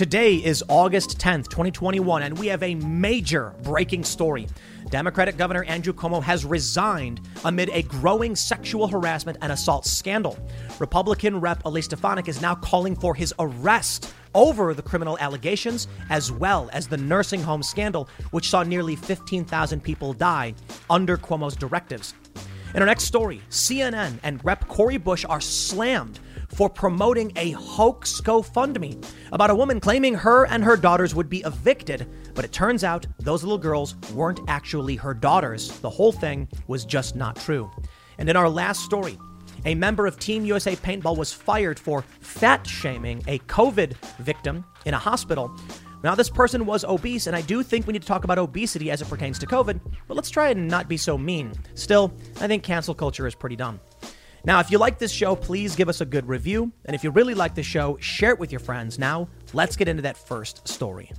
Today is August 10th, 2021, and we have a major breaking story. Democratic Governor Andrew Cuomo has resigned amid a growing sexual harassment and assault scandal. Republican Rep. Elise Stefanik is now calling for his arrest over the criminal allegations as well as the nursing home scandal, which saw nearly 15,000 people die under Cuomo's directives. In our next story, CNN and Rep. Cori Bush are slammed for promoting a hoax GoFundMe about a woman claiming her and her daughters would be evicted, but it turns out those little girls weren't actually her daughters. The whole thing was just not true. And in our last story, a member of Team USA Paintball was fired for fat shaming a COVID victim in a hospital. Now, this person was obese, and I do think we need to talk about obesity as it pertains to COVID, but let's try and not be so mean. Still, I think cancel culture is pretty dumb. Now, if you like this show, please give us a good review. And if you really like the show, share it with your friends. Now, let's get into that first story.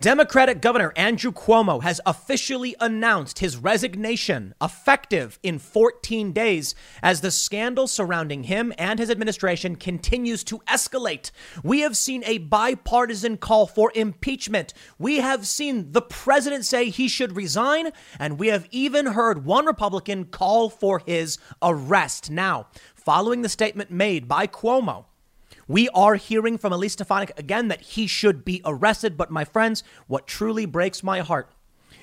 Democratic Governor Andrew Cuomo has officially announced his resignation, effective in 14 days, as the scandal surrounding him and his administration continues to escalate. We have seen a bipartisan call for impeachment. We have seen the president say he should resign, and we have even heard one Republican call for his arrest. Now, following the statement made by Cuomo, we are hearing from Elise Stefanik again that he should be arrested. But my friends, what truly breaks my heart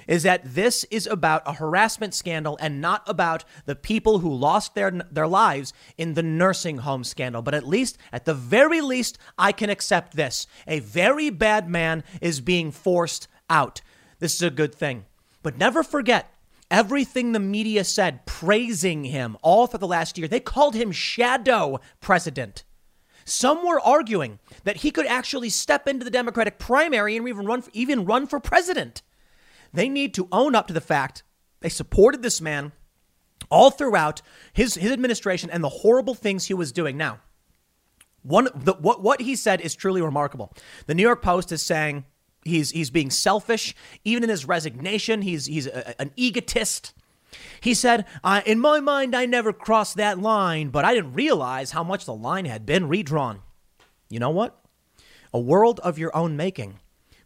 is that this is about a harassment scandal and not about the people who lost their their lives in the nursing home scandal. But at least, at the very least, I can accept this. A very bad man is being forced out. This is a good thing. But never forget everything the media said praising him all for the last year. They called him shadow president. Some were arguing that he could actually step into the Democratic primary and even run for, even run for president. They need to own up to the fact they supported this man all throughout his, his administration and the horrible things he was doing. Now, one the, what what he said is truly remarkable. The New York Post is saying he's he's being selfish. Even in his resignation, he's he's a, an egotist. He said, In my mind, I never crossed that line, but I didn't realize how much the line had been redrawn. You know what? A world of your own making.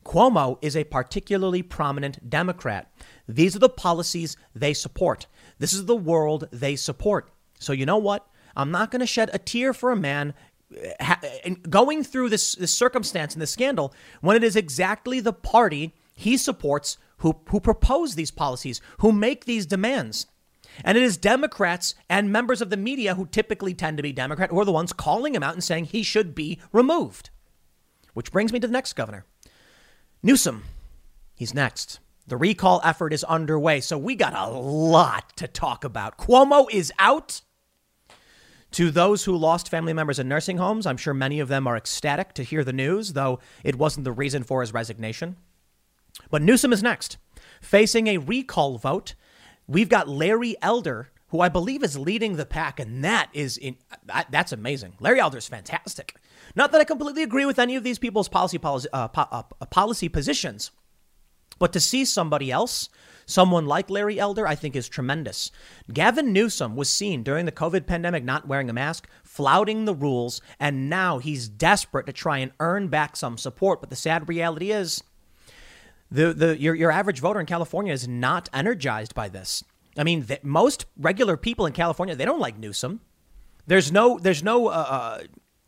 Cuomo is a particularly prominent Democrat. These are the policies they support. This is the world they support. So, you know what? I'm not going to shed a tear for a man uh, going through this, this circumstance and this scandal when it is exactly the party he supports who, who propose these policies, who make these demands. And it is Democrats and members of the media who typically tend to be Democrat who are the ones calling him out and saying he should be removed. Which brings me to the next governor Newsom. He's next. The recall effort is underway, so we got a lot to talk about. Cuomo is out. To those who lost family members in nursing homes, I'm sure many of them are ecstatic to hear the news, though it wasn't the reason for his resignation. But Newsom is next, facing a recall vote. We've got Larry Elder, who I believe is leading the pack, and that is in, that's amazing. Larry Elder is fantastic. Not that I completely agree with any of these people's policy policy, uh, po- uh, policy positions, but to see somebody else, someone like Larry Elder, I think is tremendous. Gavin Newsom was seen during the COVID pandemic not wearing a mask, flouting the rules, and now he's desperate to try and earn back some support. But the sad reality is the, the, your, your average voter in California is not energized by this. I mean, th- most regular people in California they don't like Newsom. There's no there's no uh, uh,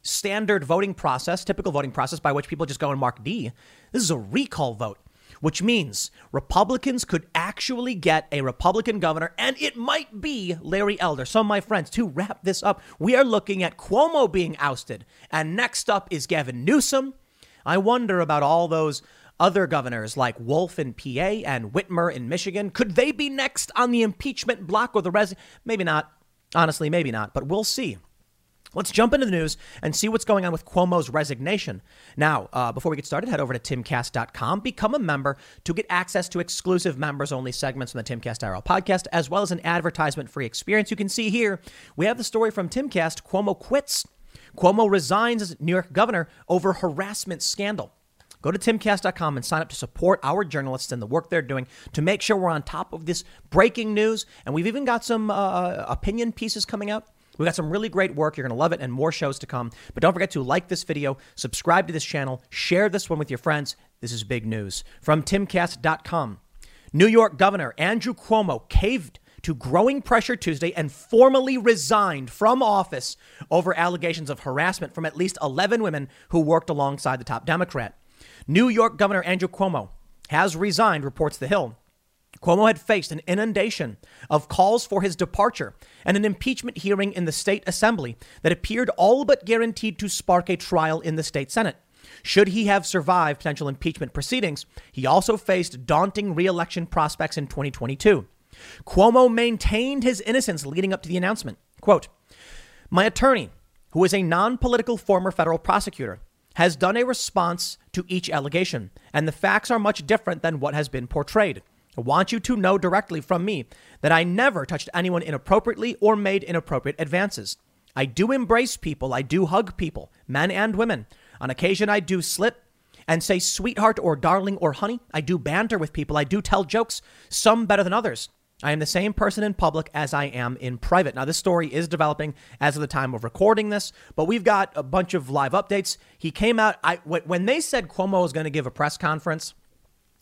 standard voting process, typical voting process by which people just go and mark D. This is a recall vote, which means Republicans could actually get a Republican governor, and it might be Larry Elder. So, my friends, to wrap this up, we are looking at Cuomo being ousted, and next up is Gavin Newsom. I wonder about all those other governors like Wolf in PA and Whitmer in Michigan. Could they be next on the impeachment block or the res? Maybe not. Honestly, maybe not, but we'll see. Let's jump into the news and see what's going on with Cuomo's resignation. Now, uh, before we get started, head over to timcast.com, become a member to get access to exclusive members only segments from the Timcast IRL podcast, as well as an advertisement free experience. You can see here, we have the story from Timcast Cuomo quits. Cuomo resigns as New York governor over harassment scandal. Go to timcast.com and sign up to support our journalists and the work they're doing to make sure we're on top of this breaking news. And we've even got some uh, opinion pieces coming out. We've got some really great work. You're going to love it and more shows to come. But don't forget to like this video, subscribe to this channel, share this one with your friends. This is big news. From timcast.com New York Governor Andrew Cuomo caved to growing pressure Tuesday and formally resigned from office over allegations of harassment from at least 11 women who worked alongside the top Democrat. New York Governor Andrew Cuomo has resigned, reports The Hill. Cuomo had faced an inundation of calls for his departure and an impeachment hearing in the state assembly that appeared all but guaranteed to spark a trial in the state Senate. Should he have survived potential impeachment proceedings, he also faced daunting reelection prospects in 2022. Cuomo maintained his innocence leading up to the announcement. Quote, My attorney, who is a non political former federal prosecutor, has done a response to each allegation, and the facts are much different than what has been portrayed. I want you to know directly from me that I never touched anyone inappropriately or made inappropriate advances. I do embrace people, I do hug people, men and women. On occasion, I do slip and say sweetheart or darling or honey. I do banter with people, I do tell jokes, some better than others. I am the same person in public as I am in private. Now, this story is developing as of the time of recording this, but we've got a bunch of live updates. He came out, I, when they said Cuomo was going to give a press conference,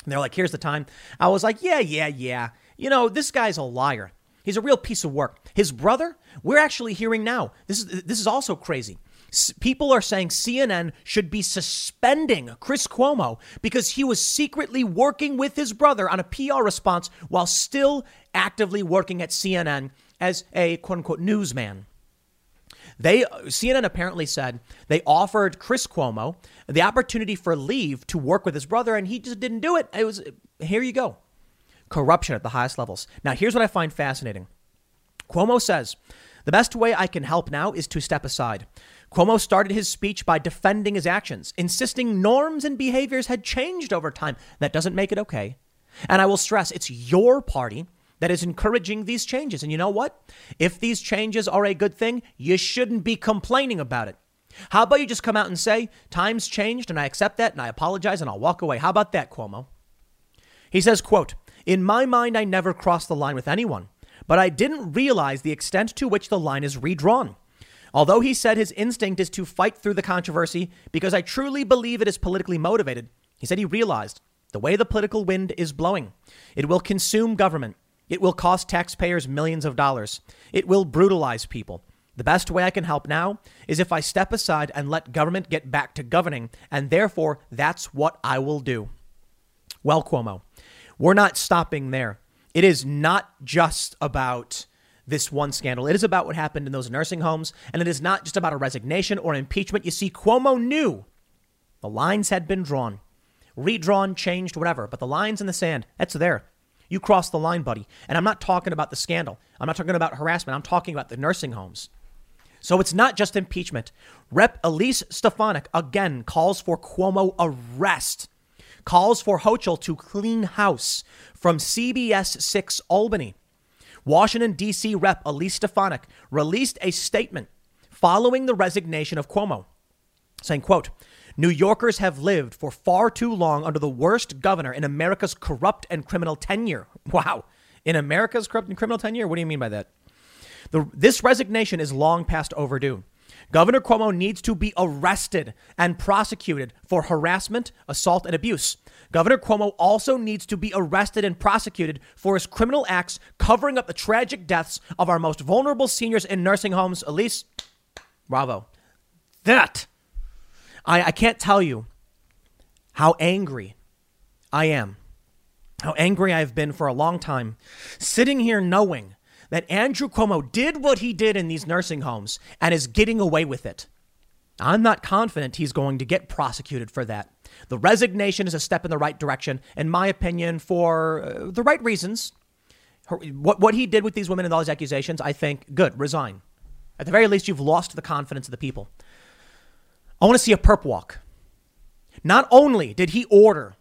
they're like, here's the time. I was like, yeah, yeah, yeah. You know, this guy's a liar. He's a real piece of work. His brother, we're actually hearing now. This is this is also crazy. People are saying CNN should be suspending Chris Cuomo because he was secretly working with his brother on a PR response while still actively working at CNN as a quote unquote newsman. They CNN apparently said they offered Chris Cuomo the opportunity for leave to work with his brother, and he just didn't do it. It was here you go, corruption at the highest levels. Now here's what I find fascinating. Cuomo says the best way I can help now is to step aside. Cuomo started his speech by defending his actions, insisting norms and behaviors had changed over time. That doesn't make it okay. And I will stress it's your party that is encouraging these changes. And you know what? If these changes are a good thing, you shouldn't be complaining about it. How about you just come out and say, times changed and I accept that and I apologize and I'll walk away. How about that, Cuomo? He says, quote, in my mind, I never crossed the line with anyone, but I didn't realize the extent to which the line is redrawn. Although he said his instinct is to fight through the controversy because I truly believe it is politically motivated, he said he realized the way the political wind is blowing, it will consume government. It will cost taxpayers millions of dollars. It will brutalize people. The best way I can help now is if I step aside and let government get back to governing, and therefore that's what I will do. Well, Cuomo, we're not stopping there. It is not just about this one scandal. It is about what happened in those nursing homes, and it is not just about a resignation or impeachment. You see, Cuomo knew the lines had been drawn, redrawn, changed, whatever, but the lines in the sand, that's there. You crossed the line, buddy. And I'm not talking about the scandal. I'm not talking about harassment. I'm talking about the nursing homes. So it's not just impeachment. Rep. Elise Stefanik again calls for Cuomo arrest, calls for Hochul to clean house from CBS 6 Albany. Washington, D.C. Rep. Elise Stefanik released a statement following the resignation of Cuomo, saying, quote, New Yorkers have lived for far too long under the worst governor in America's corrupt and criminal tenure. Wow. In America's corrupt and criminal tenure? What do you mean by that? The, this resignation is long past overdue. Governor Cuomo needs to be arrested and prosecuted for harassment, assault, and abuse. Governor Cuomo also needs to be arrested and prosecuted for his criminal acts covering up the tragic deaths of our most vulnerable seniors in nursing homes. Elise, bravo. That, I, I can't tell you how angry I am, how angry I've been for a long time, sitting here knowing that Andrew Cuomo did what he did in these nursing homes and is getting away with it. I'm not confident he's going to get prosecuted for that. The resignation is a step in the right direction, in my opinion, for uh, the right reasons. What, what he did with these women and all these accusations, I think, good, resign. At the very least, you've lost the confidence of the people. I want to see a perp walk. Not only did he order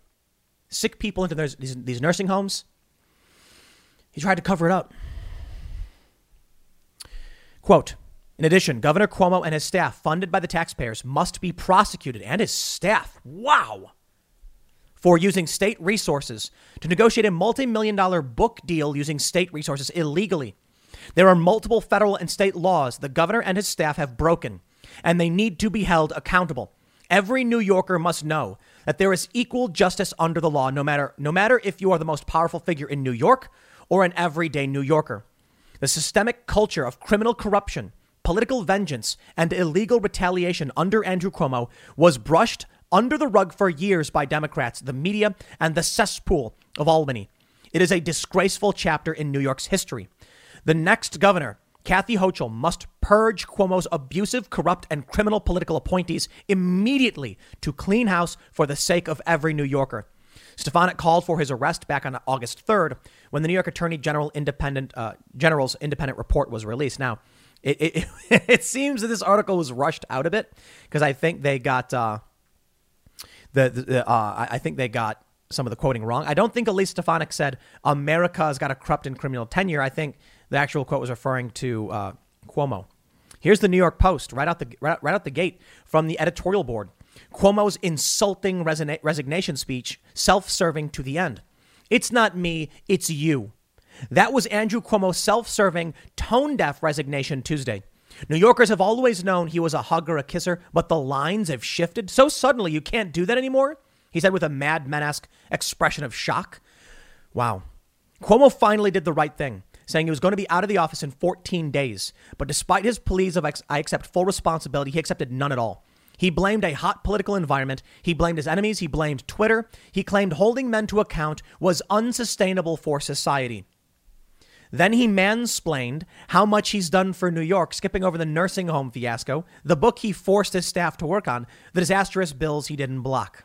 sick people into these, these nursing homes, he tried to cover it up. Quote, in addition, Governor Cuomo and his staff, funded by the taxpayers, must be prosecuted, and his staff, wow, for using state resources to negotiate a multi million dollar book deal using state resources illegally. There are multiple federal and state laws the governor and his staff have broken, and they need to be held accountable. Every New Yorker must know that there is equal justice under the law, no matter, no matter if you are the most powerful figure in New York or an everyday New Yorker. The systemic culture of criminal corruption, political vengeance, and illegal retaliation under Andrew Cuomo was brushed under the rug for years by Democrats, the media, and the cesspool of Albany. It is a disgraceful chapter in New York's history. The next governor, Kathy Hochul, must purge Cuomo's abusive, corrupt, and criminal political appointees immediately to clean house for the sake of every New Yorker. Stefanik called for his arrest back on August 3rd when the New York Attorney General independent uh, General's independent report was released. Now, it, it, it seems that this article was rushed out a bit because I think they got uh, the, the uh, I think they got some of the quoting wrong. I don't think Elise Stefanik said America has got a corrupt and criminal tenure. I think the actual quote was referring to uh, Cuomo. Here's the New York Post right out the right, right out the gate from the editorial board. Cuomo's insulting resigna- resignation speech, self serving to the end. It's not me, it's you. That was Andrew Cuomo's self serving, tone deaf resignation Tuesday. New Yorkers have always known he was a hugger, a kisser, but the lines have shifted so suddenly you can't do that anymore, he said with a Mad Men esque expression of shock. Wow. Cuomo finally did the right thing, saying he was going to be out of the office in 14 days. But despite his pleas of I accept full responsibility, he accepted none at all. He blamed a hot political environment. He blamed his enemies. He blamed Twitter. He claimed holding men to account was unsustainable for society. Then he mansplained how much he's done for New York, skipping over the nursing home fiasco, the book he forced his staff to work on, the disastrous bills he didn't block.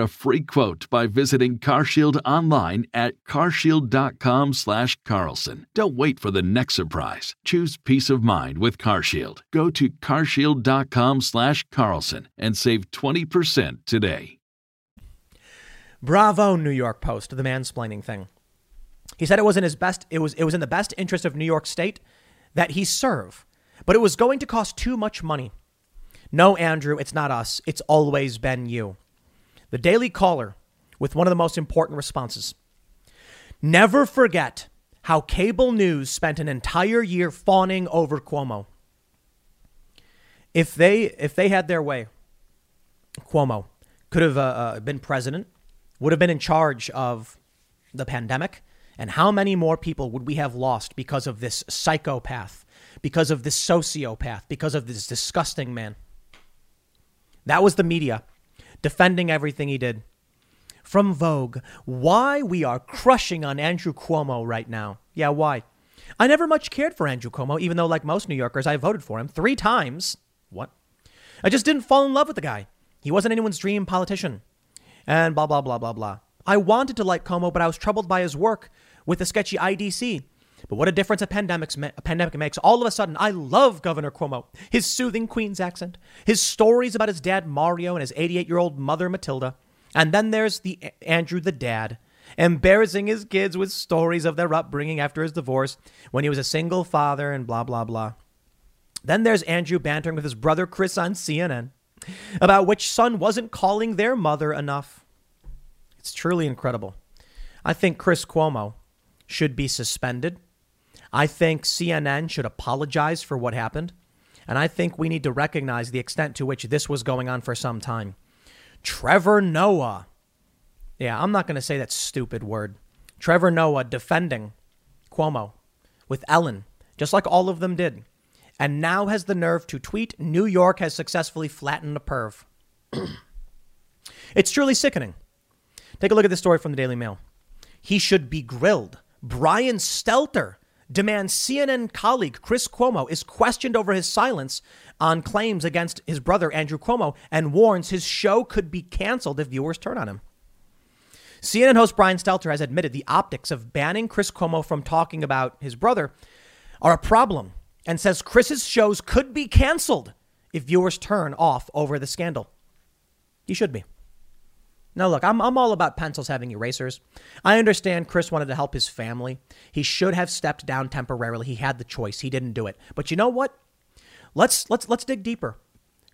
a free quote by visiting CarShield online at carshield.com/carlson. Don't wait for the next surprise. Choose peace of mind with CarShield. Go to carshield.com/carlson and save 20% today. Bravo, New York Post, the mansplaining thing. He said it was in his best it was it was in the best interest of New York State that he serve but it was going to cost too much money. No, Andrew, it's not us. It's always been you. The Daily Caller with one of the most important responses. Never forget how cable news spent an entire year fawning over Cuomo. If they if they had their way, Cuomo could have uh, uh, been president, would have been in charge of the pandemic, and how many more people would we have lost because of this psychopath because of this sociopath, because of this disgusting man. That was the media defending everything he did. From Vogue, why we are crushing on Andrew Cuomo right now. Yeah, why? I never much cared for Andrew Cuomo, even though, like most New Yorkers, I voted for him three times. What? I just didn't fall in love with the guy. He wasn't anyone's dream politician. And blah, blah, blah, blah, blah. I wanted to like Cuomo, but I was troubled by his work with the sketchy IDC. But what a difference a, a pandemic makes. All of a sudden, I love Governor Cuomo. His soothing Queens accent, his stories about his dad Mario and his 88 year old mother Matilda. And then there's the Andrew the dad, embarrassing his kids with stories of their upbringing after his divorce when he was a single father and blah, blah, blah. Then there's Andrew bantering with his brother Chris on CNN about which son wasn't calling their mother enough. It's truly incredible. I think Chris Cuomo should be suspended. I think CNN should apologize for what happened. And I think we need to recognize the extent to which this was going on for some time. Trevor Noah. Yeah, I'm not going to say that stupid word. Trevor Noah defending Cuomo with Ellen, just like all of them did and now has the nerve to tweet New York has successfully flattened a perv. it's truly sickening. Take a look at this story from the Daily Mail. He should be grilled. Brian Stelter demands CNN colleague Chris Cuomo is questioned over his silence on claims against his brother Andrew Cuomo and warns his show could be canceled if viewers turn on him. CNN host Brian Stelter has admitted the optics of banning Chris Cuomo from talking about his brother are a problem and says Chris's shows could be canceled if viewers turn off over the scandal. He should be. Now, look, I'm, I'm all about pencils having erasers. I understand Chris wanted to help his family. He should have stepped down temporarily. He had the choice. He didn't do it. But you know what? Let's, let's, let's dig deeper.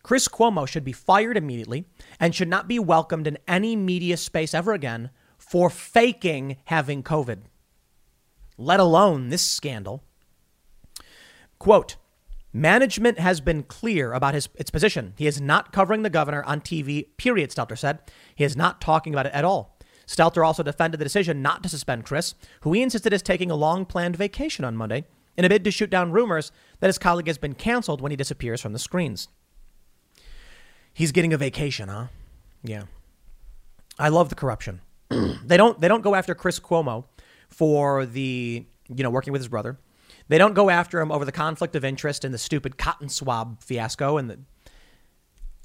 Chris Cuomo should be fired immediately and should not be welcomed in any media space ever again for faking having COVID, let alone this scandal. Quote, Management has been clear about his, its position. He is not covering the governor on TV, period, Stelter said. He is not talking about it at all. Stelter also defended the decision not to suspend Chris, who he insisted is taking a long planned vacation on Monday in a bid to shoot down rumors that his colleague has been canceled when he disappears from the screens. He's getting a vacation, huh? Yeah. I love the corruption. they don't they don't go after Chris Cuomo for the, you know, working with his brother. They don't go after him over the conflict of interest and the stupid cotton swab fiasco and the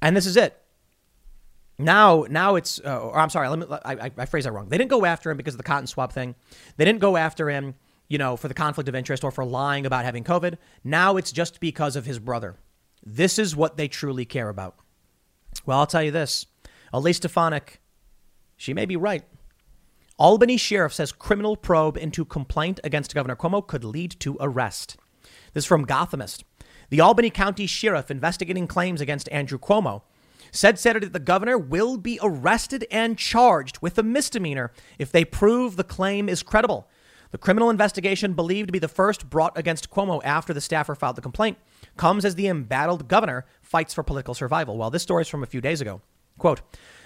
and this is it. Now, now it's. Uh, or I'm sorry. Let me. I, I, I phrase that wrong. They didn't go after him because of the cotton swab thing. They didn't go after him, you know, for the conflict of interest or for lying about having COVID. Now it's just because of his brother. This is what they truly care about. Well, I'll tell you this. Elise Stefanik, she may be right. Albany sheriff says criminal probe into complaint against Governor Cuomo could lead to arrest. This is from Gothamist. The Albany County Sheriff investigating claims against Andrew Cuomo said Saturday that the governor will be arrested and charged with a misdemeanor if they prove the claim is credible. The criminal investigation, believed to be the first brought against Cuomo after the staffer filed the complaint, comes as the embattled governor fights for political survival. Well, this story is from a few days ago. Quote,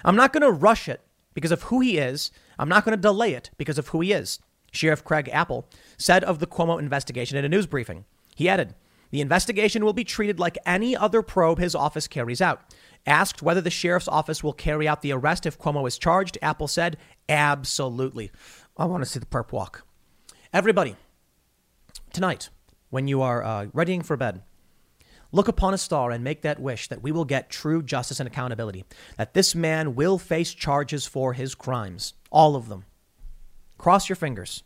I'm not going to rush it because of who he is. I'm not going to delay it because of who he is. Sheriff Craig Apple said of the Cuomo investigation in a news briefing. He added, the investigation will be treated like any other probe his office carries out. Asked whether the sheriff's office will carry out the arrest if Cuomo is charged, Apple said, absolutely. I want to see the perp walk. Everybody, tonight, when you are uh, readying for bed, Look upon a star and make that wish that we will get true justice and accountability, that this man will face charges for his crimes, all of them. Cross your fingers.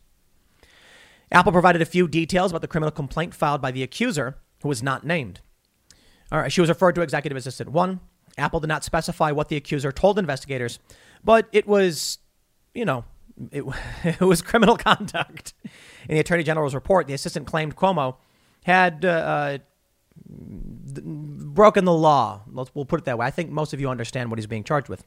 Apple provided a few details about the criminal complaint filed by the accuser, who was not named. All right, she was referred to Executive Assistant 1. Apple did not specify what the accuser told investigators, but it was, you know, it, it was criminal conduct. In the Attorney General's report, the assistant claimed Cuomo had uh, uh broken the law. we'll put it that way. I think most of you understand what he's being charged with.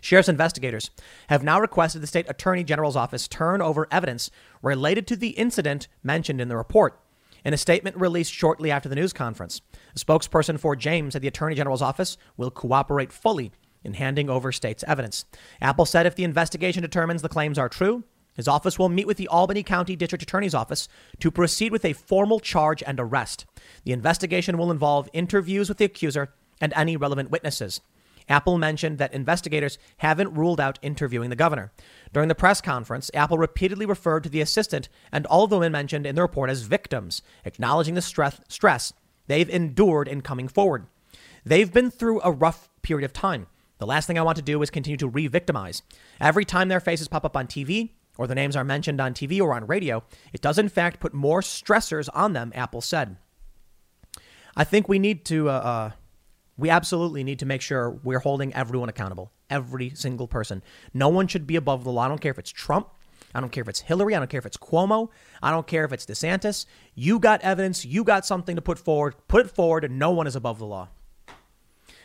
Sheriff's investigators have now requested the state attorney general's office turn over evidence related to the incident mentioned in the report. In a statement released shortly after the news conference, a spokesperson for James said the attorney general's office will cooperate fully in handing over state's evidence. Apple said if the investigation determines the claims are true, his office will meet with the Albany County District Attorney's Office to proceed with a formal charge and arrest. The investigation will involve interviews with the accuser and any relevant witnesses. Apple mentioned that investigators haven't ruled out interviewing the governor. During the press conference, Apple repeatedly referred to the assistant and all the women mentioned in the report as victims, acknowledging the stress, stress they've endured in coming forward. They've been through a rough period of time. The last thing I want to do is continue to re victimize. Every time their faces pop up on TV or the names are mentioned on TV or on radio, it does in fact put more stressors on them, Apple said. I think we need to, uh, uh, we absolutely need to make sure we're holding everyone accountable, every single person. No one should be above the law. I don't care if it's Trump. I don't care if it's Hillary. I don't care if it's Cuomo. I don't care if it's DeSantis. You got evidence. You got something to put forward. Put it forward, and no one is above the law.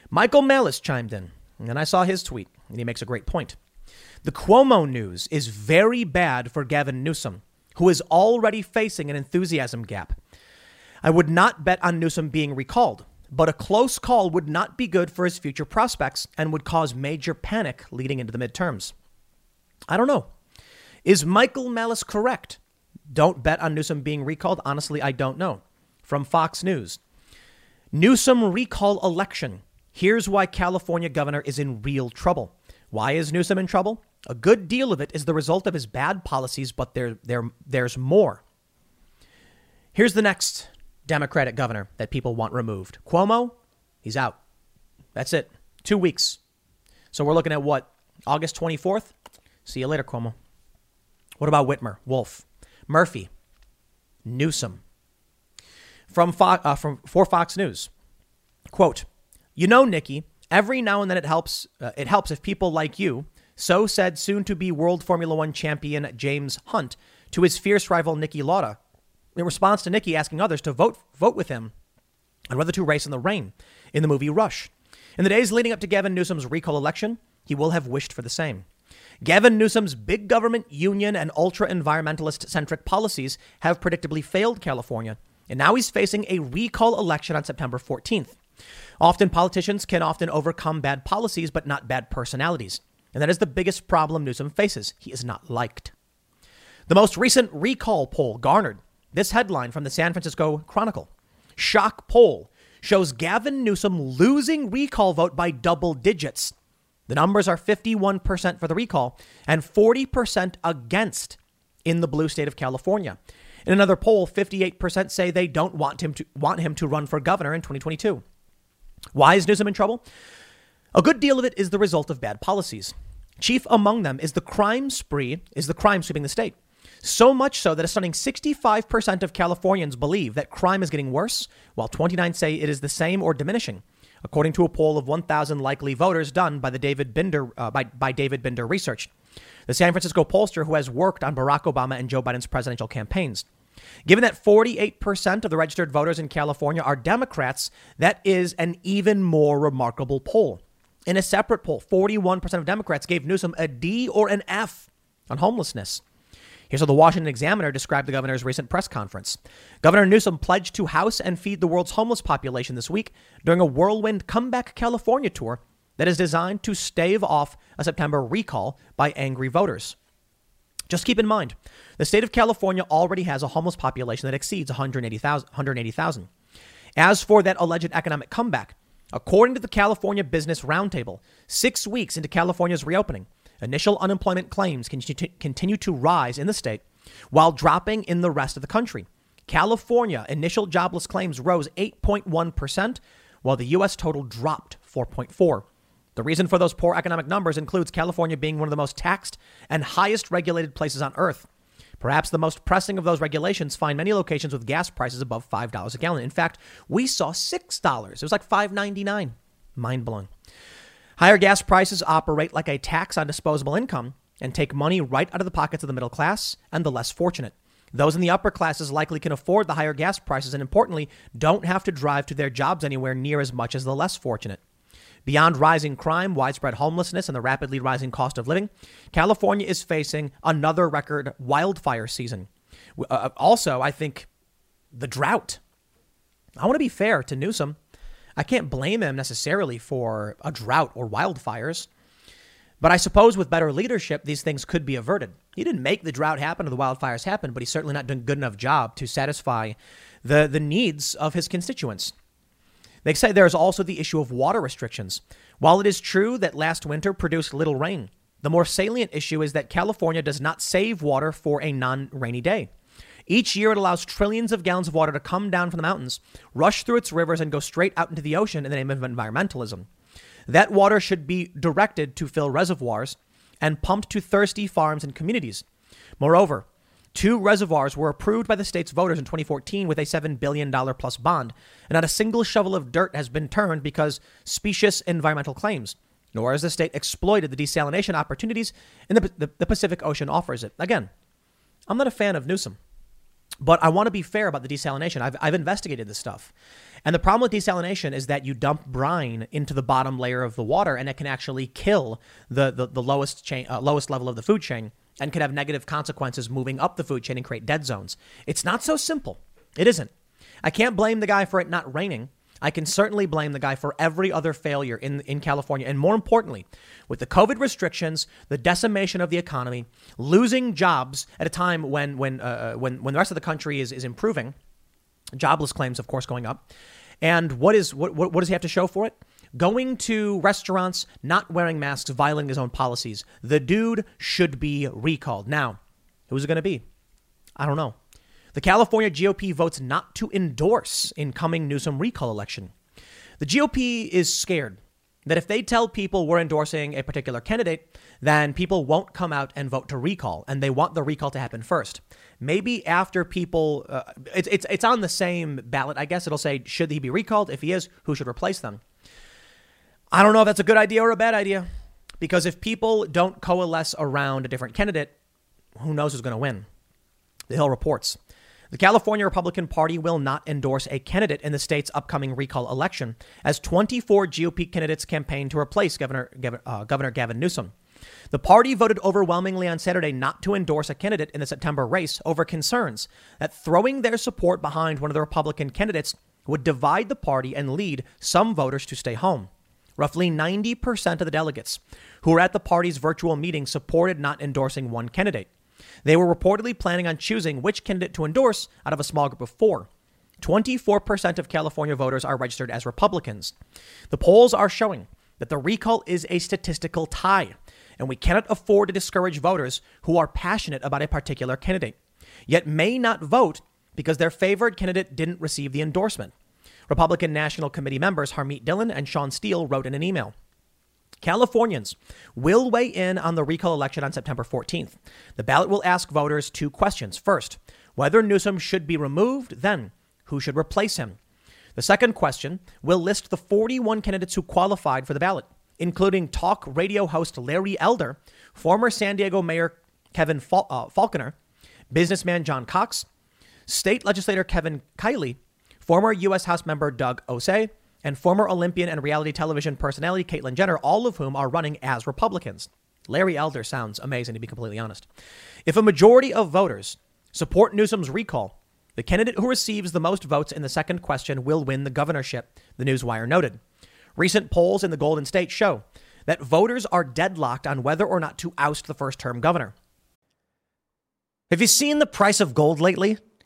Michael Malice chimed in, and I saw his tweet, and he makes a great point. The Cuomo news is very bad for Gavin Newsom, who is already facing an enthusiasm gap. I would not bet on Newsom being recalled, but a close call would not be good for his future prospects and would cause major panic leading into the midterms. I don't know. Is Michael Malice correct? Don't bet on Newsom being recalled. Honestly, I don't know. From Fox News Newsom recall election Here's why California governor is in real trouble. Why is Newsom in trouble? A good deal of it is the result of his bad policies, but there, there, there's more. Here's the next Democratic governor that people want removed Cuomo, he's out. That's it. Two weeks. So we're looking at what? August 24th? See you later, Cuomo. What about Whitmer, Wolf, Murphy, Newsom? From, Fo- uh, from for Fox News, quote, you know, Niki, every now and then it helps. Uh, it helps if people like you. So said soon-to-be World Formula One champion James Hunt to his fierce rival Niki Lauda, in response to Niki asking others to vote vote with him on whether to race in the rain in the movie Rush. In the days leading up to Gavin Newsom's recall election, he will have wished for the same. Gavin Newsom's big government, union, and ultra environmentalist centric policies have predictably failed California, and now he's facing a recall election on September 14th. Often politicians can often overcome bad policies, but not bad personalities. And that is the biggest problem Newsom faces. He is not liked. The most recent recall poll garnered this headline from the San Francisco Chronicle. Shock poll shows Gavin Newsom losing recall vote by double digits. The numbers are 51% for the recall and 40% against in the blue state of California. In another poll, 58% say they don't want him to want him to run for governor in 2022. Why is Newsom in trouble? A good deal of it is the result of bad policies. Chief among them is the crime spree, is the crime sweeping the state. So much so that a stunning 65% of Californians believe that crime is getting worse, while 29 say it is the same or diminishing, according to a poll of 1,000 likely voters done by the David Binder uh, by, by David Binder Research, the San Francisco pollster who has worked on Barack Obama and Joe Biden's presidential campaigns. Given that 48% of the registered voters in California are Democrats, that is an even more remarkable poll. In a separate poll, 41% of Democrats gave Newsom a D or an F on homelessness. Here's how the Washington Examiner described the governor's recent press conference. Governor Newsom pledged to house and feed the world's homeless population this week during a whirlwind comeback California tour that is designed to stave off a September recall by angry voters. Just keep in mind, the state of California already has a homeless population that exceeds 180,000. 180, As for that alleged economic comeback, according to the California Business Roundtable, six weeks into California's reopening, initial unemployment claims continue to rise in the state while dropping in the rest of the country. California initial jobless claims rose 8.1%, while the U.S. total dropped 4.4. The reason for those poor economic numbers includes California being one of the most taxed and highest regulated places on earth. Perhaps the most pressing of those regulations find many locations with gas prices above $5 a gallon. In fact, we saw $6. It was like $5.99. Mind blowing. Higher gas prices operate like a tax on disposable income and take money right out of the pockets of the middle class and the less fortunate. Those in the upper classes likely can afford the higher gas prices and, importantly, don't have to drive to their jobs anywhere near as much as the less fortunate. Beyond rising crime, widespread homelessness, and the rapidly rising cost of living, California is facing another record wildfire season. Uh, uh, also, I think the drought. I want to be fair to Newsom. I can't blame him necessarily for a drought or wildfires. But I suppose with better leadership, these things could be averted. He didn't make the drought happen or the wildfires happen, but he's certainly not done a good enough job to satisfy the, the needs of his constituents. They say there's also the issue of water restrictions. While it is true that last winter produced little rain, the more salient issue is that California does not save water for a non rainy day. Each year, it allows trillions of gallons of water to come down from the mountains, rush through its rivers, and go straight out into the ocean in the name of environmentalism. That water should be directed to fill reservoirs and pumped to thirsty farms and communities. Moreover, two reservoirs were approved by the state's voters in 2014 with a $7 billion plus bond, and not a single shovel of dirt has been turned because specious environmental claims, nor has the state exploited the desalination opportunities in the, the, the Pacific Ocean offers it. Again, I'm not a fan of Newsom. But I want to be fair about the desalination. I've, I've investigated this stuff. And the problem with desalination is that you dump brine into the bottom layer of the water and it can actually kill the, the, the lowest, chain, uh, lowest level of the food chain and could have negative consequences moving up the food chain and create dead zones. It's not so simple. It isn't. I can't blame the guy for it not raining. I can certainly blame the guy for every other failure in, in California. And more importantly, with the COVID restrictions, the decimation of the economy, losing jobs at a time when, when, uh, uh, when, when the rest of the country is, is improving, jobless claims, of course, going up. And what, is, what, what, what does he have to show for it? Going to restaurants, not wearing masks, violating his own policies. The dude should be recalled. Now, who's it going to be? I don't know. The California GOP votes not to endorse incoming Newsom recall election. The GOP is scared that if they tell people we're endorsing a particular candidate, then people won't come out and vote to recall, and they want the recall to happen first. Maybe after people, uh, it's, it's, it's on the same ballot, I guess. It'll say, should he be recalled? If he is, who should replace them? I don't know if that's a good idea or a bad idea, because if people don't coalesce around a different candidate, who knows who's going to win? The Hill reports. The California Republican Party will not endorse a candidate in the state's upcoming recall election, as 24 GOP candidates campaign to replace Governor, uh, Governor Gavin Newsom. The party voted overwhelmingly on Saturday not to endorse a candidate in the September race over concerns that throwing their support behind one of the Republican candidates would divide the party and lead some voters to stay home. Roughly 90% of the delegates who were at the party's virtual meeting supported not endorsing one candidate. They were reportedly planning on choosing which candidate to endorse out of a small group of four. 24% of California voters are registered as Republicans. The polls are showing that the recall is a statistical tie, and we cannot afford to discourage voters who are passionate about a particular candidate, yet may not vote because their favored candidate didn't receive the endorsement. Republican National Committee members Harmeet Dillon and Shawn Steel wrote in an email. Californians will weigh in on the recall election on September 14th. The ballot will ask voters two questions. First, whether Newsom should be removed, then, who should replace him? The second question will list the 41 candidates who qualified for the ballot, including talk radio host Larry Elder, former San Diego Mayor Kevin Fal- uh, Faulconer, businessman John Cox, state legislator Kevin Kiley, former U.S. House member Doug Ose, and former Olympian and reality television personality Caitlyn Jenner, all of whom are running as Republicans. Larry Elder sounds amazing, to be completely honest. If a majority of voters support Newsom's recall, the candidate who receives the most votes in the second question will win the governorship, the Newswire noted. Recent polls in the Golden State show that voters are deadlocked on whether or not to oust the first term governor. Have you seen the price of gold lately?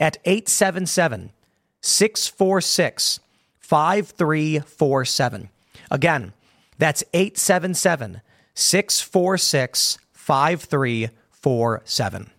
at 877 646 5347. Again, that's 877 646 5347.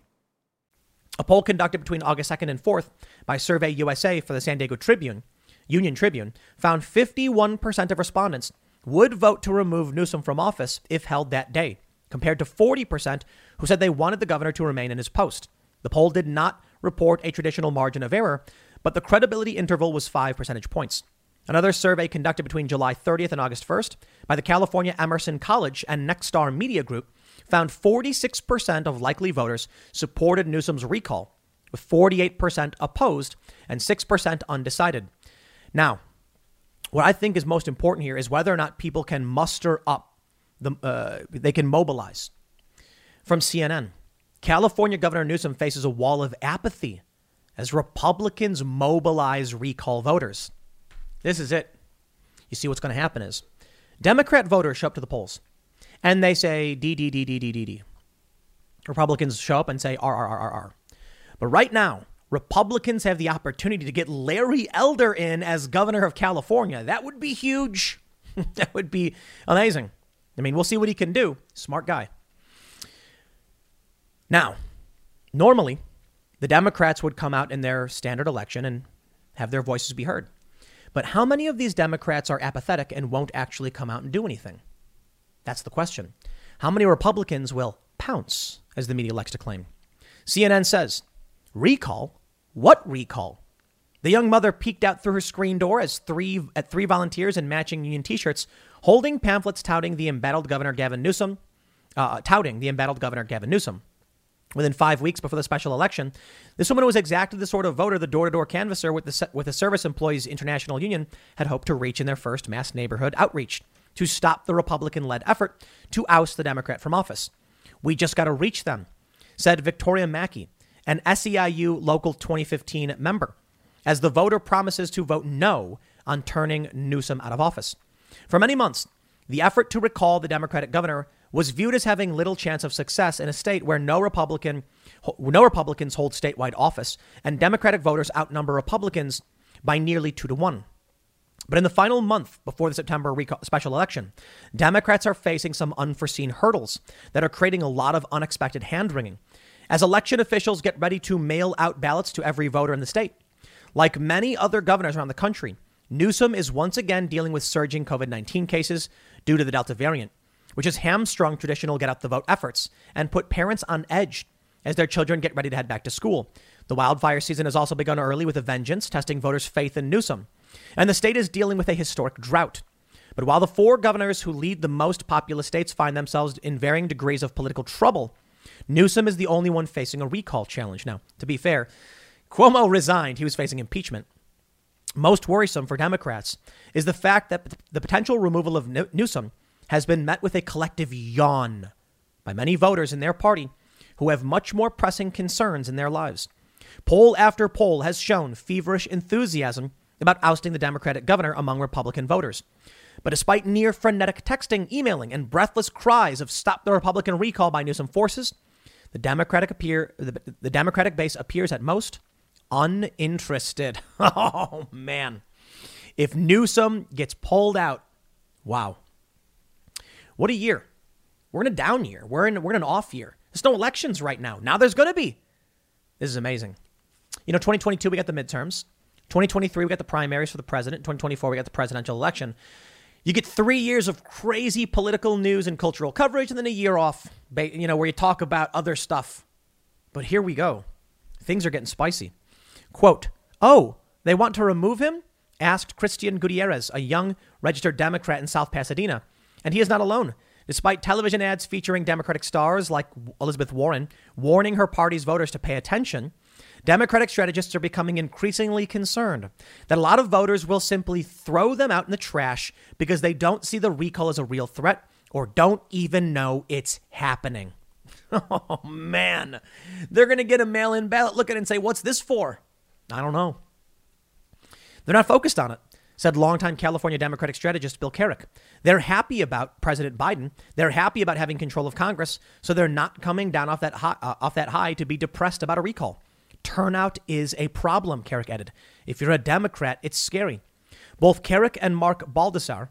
A poll conducted between August 2nd and 4th by Survey USA for the San Diego Tribune, Union Tribune, found 51% of respondents would vote to remove Newsom from office if held that day, compared to 40% who said they wanted the governor to remain in his post. The poll did not report a traditional margin of error, but the credibility interval was five percentage points. Another survey conducted between July 30th and August 1st by the California Emerson College and Nexstar Media Group found 46% of likely voters supported Newsom's recall, with 48% opposed and 6% undecided. Now, what I think is most important here is whether or not people can muster up, the, uh, they can mobilize. From CNN, California Governor Newsom faces a wall of apathy as Republicans mobilize recall voters. This is it. You see what's going to happen is Democrat voters show up to the polls and they say D, D, D, D, D, D, D. Republicans show up and say R, R, R, R, R. But right now, Republicans have the opportunity to get Larry Elder in as governor of California. That would be huge. that would be amazing. I mean, we'll see what he can do. Smart guy. Now, normally, the Democrats would come out in their standard election and have their voices be heard. But how many of these Democrats are apathetic and won't actually come out and do anything? That's the question. How many Republicans will pounce, as the media likes to claim? CNN says, recall? What recall? The young mother peeked out through her screen door as three at three volunteers in matching union T-shirts, holding pamphlets touting the embattled Governor Gavin Newsom, uh, touting the embattled Governor Gavin Newsom. Within five weeks before the special election, this woman was exactly the sort of voter the door-to-door canvasser with the with the Service Employees International Union had hoped to reach in their first mass neighborhood outreach to stop the Republican-led effort to oust the Democrat from office. We just got to reach them, said Victoria Mackey, an SEIU Local 2015 member, as the voter promises to vote no on turning Newsom out of office. For many months, the effort to recall the Democratic governor was viewed as having little chance of success in a state where no Republican no Republicans hold statewide office and Democratic voters outnumber Republicans by nearly 2 to 1. But in the final month before the September special election, Democrats are facing some unforeseen hurdles that are creating a lot of unexpected hand wringing as election officials get ready to mail out ballots to every voter in the state. Like many other governors around the country, Newsom is once again dealing with surging COVID 19 cases due to the Delta variant which has hamstrung traditional get out the vote efforts and put parents on edge as their children get ready to head back to school. The wildfire season has also begun early with a vengeance, testing voters' faith in Newsom. And the state is dealing with a historic drought. But while the four governors who lead the most populous states find themselves in varying degrees of political trouble, Newsom is the only one facing a recall challenge. Now, to be fair, Cuomo resigned. He was facing impeachment. Most worrisome for Democrats is the fact that the potential removal of Newsom has been met with a collective yawn by many voters in their party who have much more pressing concerns in their lives. Poll after poll has shown feverish enthusiasm about ousting the Democratic governor among Republican voters. But despite near frenetic texting, emailing, and breathless cries of stop the Republican recall by Newsom forces, the Democratic appear the, the Democratic base appears at most uninterested. Oh man. If Newsom gets pulled out, wow. What a year. We're in a down year. We're in, we're in an off year. There's no elections right now. Now there's going to be. This is amazing. You know, 2022, we got the midterms. 2023, we got the primaries for the president. 2024, we got the presidential election. You get three years of crazy political news and cultural coverage, and then a year off, you know, where you talk about other stuff. But here we go. Things are getting spicy. Quote, Oh, they want to remove him? asked Christian Gutierrez, a young registered Democrat in South Pasadena. And he is not alone. Despite television ads featuring Democratic stars like Elizabeth Warren warning her party's voters to pay attention, Democratic strategists are becoming increasingly concerned that a lot of voters will simply throw them out in the trash because they don't see the recall as a real threat or don't even know it's happening. Oh man, they're going to get a mail in ballot, look at it and say, What's this for? I don't know. They're not focused on it said longtime California Democratic strategist Bill Carrick. They're happy about President Biden. They're happy about having control of Congress, so they're not coming down off that high, uh, off that high to be depressed about a recall. Turnout is a problem, Carrick added. If you're a Democrat, it's scary. Both Carrick and Mark Baldassare,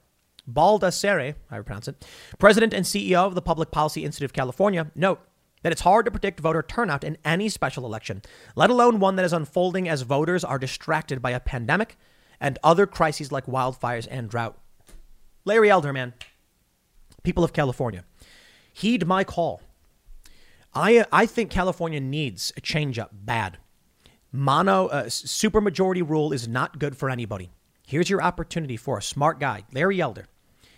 Baldassare, I pronounce it, president and CEO of the Public Policy Institute of California, note that it's hard to predict voter turnout in any special election, let alone one that is unfolding as voters are distracted by a pandemic and other crises like wildfires and drought. Larry Elder, man, people of California, heed my call. I, I think California needs a change up bad. Mono, uh, supermajority rule is not good for anybody. Here's your opportunity for a smart guy, Larry Elder.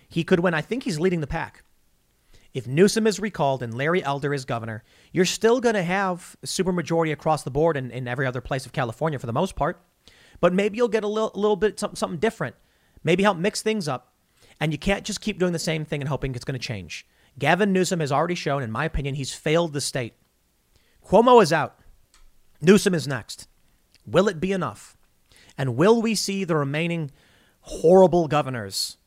He could win. I think he's leading the pack. If Newsom is recalled and Larry Elder is governor, you're still going to have a supermajority across the board in, in every other place of California for the most part. But maybe you'll get a little, little bit something, something different. Maybe help mix things up. And you can't just keep doing the same thing and hoping it's going to change. Gavin Newsom has already shown, in my opinion, he's failed the state. Cuomo is out. Newsom is next. Will it be enough? And will we see the remaining horrible governors,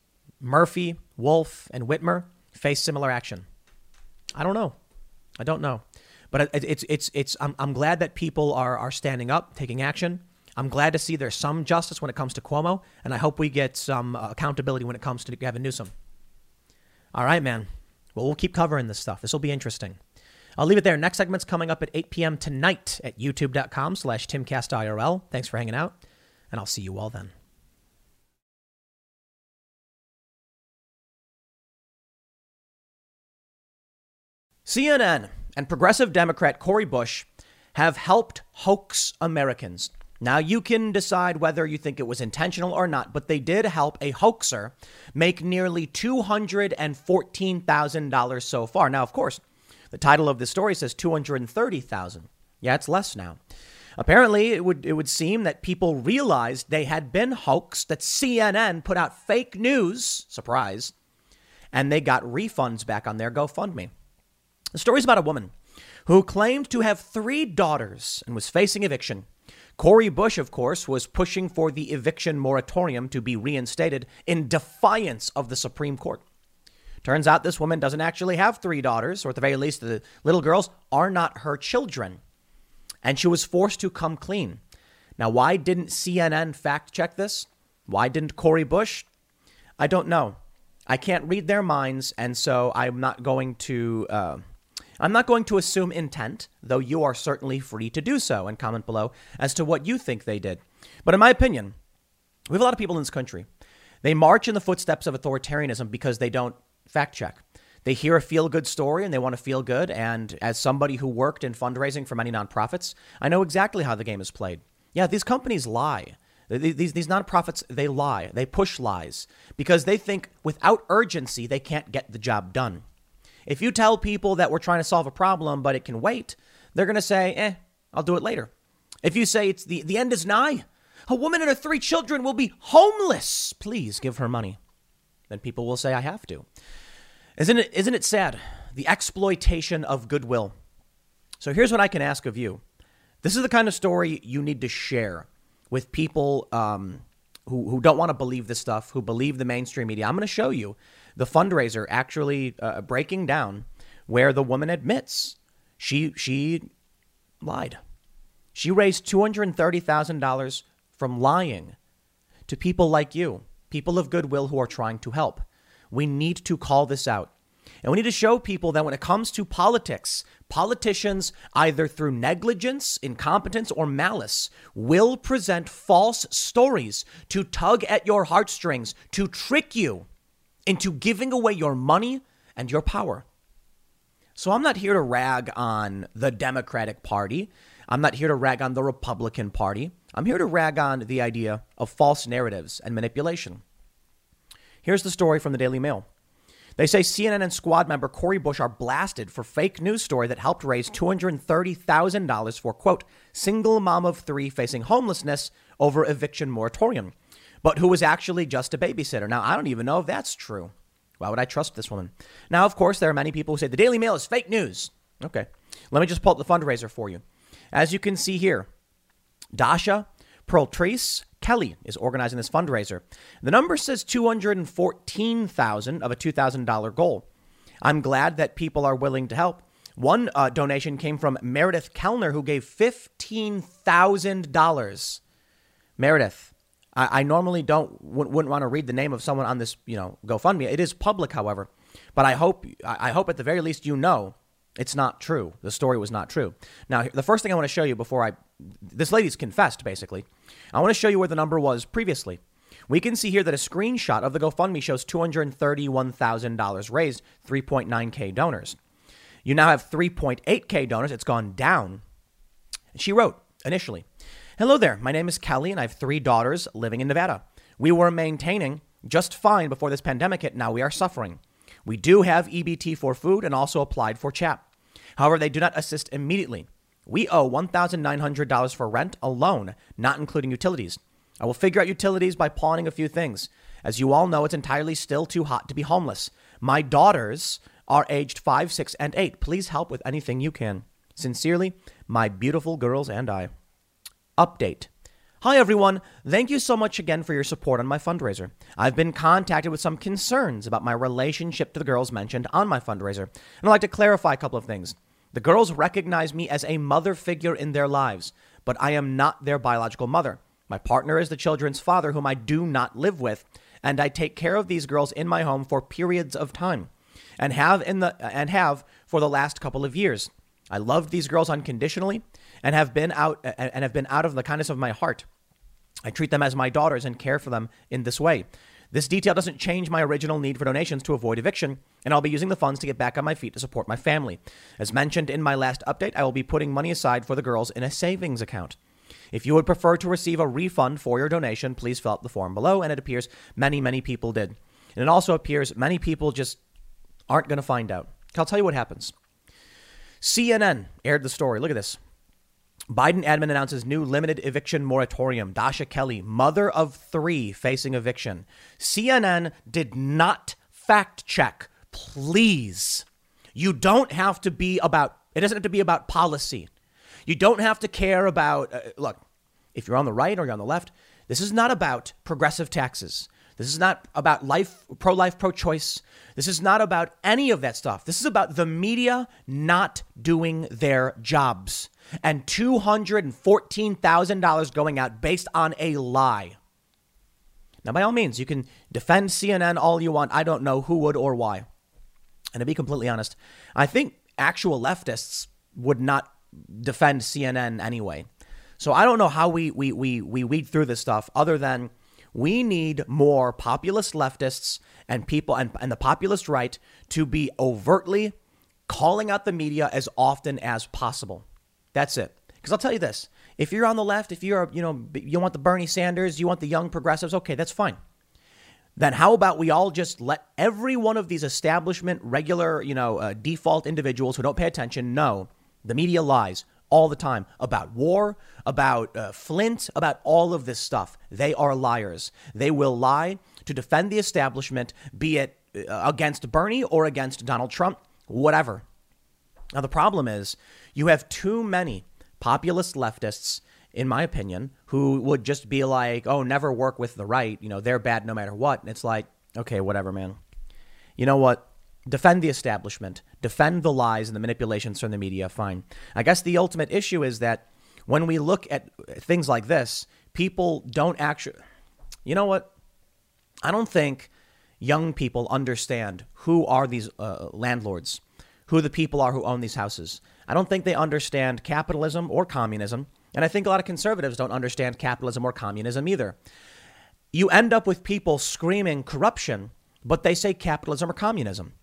Murphy, Wolf, and Whitmer, face similar action? I don't know. I don't know. But it's, it's, it's, I'm, I'm glad that people are, are standing up, taking action. I'm glad to see there's some justice when it comes to Cuomo, and I hope we get some uh, accountability when it comes to Gavin Newsom. All right, man. Well, we'll keep covering this stuff. This will be interesting. I'll leave it there. Next segment's coming up at 8 p.m. tonight at youtube.com slash timcastirl. Thanks for hanging out, and I'll see you all then. CNN and progressive Democrat Cori Bush have helped hoax Americans. Now, you can decide whether you think it was intentional or not, but they did help a hoaxer make nearly $214,000 so far. Now, of course, the title of the story says 230,000. Yeah, it's less now. Apparently, it would it would seem that people realized they had been hoaxed, that CNN put out fake news, surprise, and they got refunds back on their GoFundMe. The story is about a woman who claimed to have three daughters and was facing eviction. Cori Bush, of course, was pushing for the eviction moratorium to be reinstated in defiance of the Supreme Court. Turns out this woman doesn't actually have three daughters, or at the very least, the little girls are not her children. And she was forced to come clean. Now, why didn't CNN fact check this? Why didn't Cori Bush? I don't know. I can't read their minds, and so I'm not going to. Uh, I'm not going to assume intent, though you are certainly free to do so and comment below as to what you think they did. But in my opinion, we have a lot of people in this country. They march in the footsteps of authoritarianism because they don't fact check. They hear a feel good story and they want to feel good. And as somebody who worked in fundraising for many nonprofits, I know exactly how the game is played. Yeah, these companies lie. These, these nonprofits, they lie. They push lies because they think without urgency, they can't get the job done. If you tell people that we're trying to solve a problem, but it can wait, they're going to say, eh, I'll do it later. If you say it's the, the end is nigh, a woman and her three children will be homeless, please give her money. Then people will say, I have to. Isn't it, isn't it sad? The exploitation of goodwill. So here's what I can ask of you. This is the kind of story you need to share with people um, who, who don't want to believe this stuff, who believe the mainstream media. I'm going to show you the fundraiser actually uh, breaking down where the woman admits she she lied. She raised $230,000 from lying to people like you, people of goodwill who are trying to help. We need to call this out. And we need to show people that when it comes to politics, politicians, either through negligence, incompetence, or malice, will present false stories to tug at your heartstrings, to trick you into giving away your money and your power. So I'm not here to rag on the Democratic Party. I'm not here to rag on the Republican Party. I'm here to rag on the idea of false narratives and manipulation. Here's the story from the Daily Mail. They say CNN and squad member Cori Bush are blasted for fake news story that helped raise $230,000 for, quote, single mom of three facing homelessness over eviction moratorium but who was actually just a babysitter. Now, I don't even know if that's true. Why would I trust this woman? Now, of course, there are many people who say the Daily Mail is fake news. Okay. Let me just pull up the fundraiser for you. As you can see here, Dasha Pearltrice Kelly is organizing this fundraiser. The number says 214,000 of a $2,000 goal. I'm glad that people are willing to help. One uh, donation came from Meredith Kellner, who gave $15,000. Meredith, I, I normally don't wouldn't, want to read the name of someone on this you know GoFundMe. It is public, however, but I hope I hope at the very least you know it's not true. The story was not true. Now, the first thing I want to show you before I this lady's confessed basically. I want to show you where the number was previously. We can see here that a screenshot of the GoFundMe shows $231,000 raised, 3.9K donors. You now have 3.8K donors. It's gone down. She wrote initially Hello there. My name is Kelly, and I have three daughters living in Nevada. We were maintaining just fine before this pandemic hit. Now we are suffering. We do have EBT for food and also applied for CHAP. However, they do not assist immediately. We owe $1,900 for rent alone, not including utilities. I will figure out utilities by pawning a few things. As you all know, it's entirely still too hot to be homeless. My daughters are aged 5, 6, and 8. Please help with anything you can. Sincerely, my beautiful girls and I. Update. Hi, everyone. Thank you so much again for your support on my fundraiser. I've been contacted with some concerns about my relationship to the girls mentioned on my fundraiser, and I'd like to clarify a couple of things. The girls recognize me as a mother figure in their lives, but I am not their biological mother. My partner is the children's father, whom I do not live with, and I take care of these girls in my home for periods of time, and have in the and have for the last couple of years. I loved these girls unconditionally, and have been out and have been out of the kindness of my heart. I treat them as my daughters and care for them in this way. This detail doesn't change my original need for donations to avoid eviction, and I'll be using the funds to get back on my feet to support my family. As mentioned in my last update, I will be putting money aside for the girls in a savings account. If you would prefer to receive a refund for your donation, please fill out the form below, and it appears many, many people did. And it also appears many people just aren't going to find out. I'll tell you what happens. CNN aired the story. Look at this. Biden admin announces new limited eviction moratorium. Dasha Kelly, mother of three facing eviction. CNN did not fact check. Please. You don't have to be about, it doesn't have to be about policy. You don't have to care about, uh, look, if you're on the right or you're on the left, this is not about progressive taxes. This is not about life, pro life, pro choice. This is not about any of that stuff. This is about the media not doing their jobs and $214,000 going out based on a lie. Now, by all means, you can defend CNN all you want. I don't know who would or why. And to be completely honest, I think actual leftists would not defend CNN anyway. So I don't know how we, we, we, we weed through this stuff other than we need more populist leftists and people and, and the populist right to be overtly calling out the media as often as possible. That's it. Because I'll tell you this: if you're on the left, if you're you know you want the Bernie Sanders, you want the young progressives, okay, that's fine. Then how about we all just let every one of these establishment, regular, you know, uh, default individuals who don't pay attention know the media lies all the time about war, about uh, Flint, about all of this stuff. They are liars. They will lie to defend the establishment, be it uh, against Bernie or against Donald Trump, whatever. Now, the problem is you have too many populist leftists, in my opinion, who would just be like, oh, never work with the right. You know, they're bad no matter what. And it's like, okay, whatever, man. You know what? Defend the establishment, defend the lies and the manipulations from the media, fine. I guess the ultimate issue is that when we look at things like this, people don't actually. You know what? I don't think young people understand who are these uh, landlords who the people are who own these houses. I don't think they understand capitalism or communism. And I think a lot of conservatives don't understand capitalism or communism either. You end up with people screaming corruption, but they say capitalism or communism.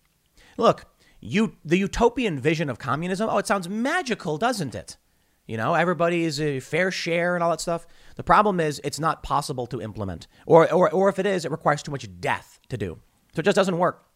Look, you, the utopian vision of communism, oh, it sounds magical, doesn't it? You know, everybody is a fair share and all that stuff. The problem is it's not possible to implement. Or, or, or if it is, it requires too much death to do. So it just doesn't work.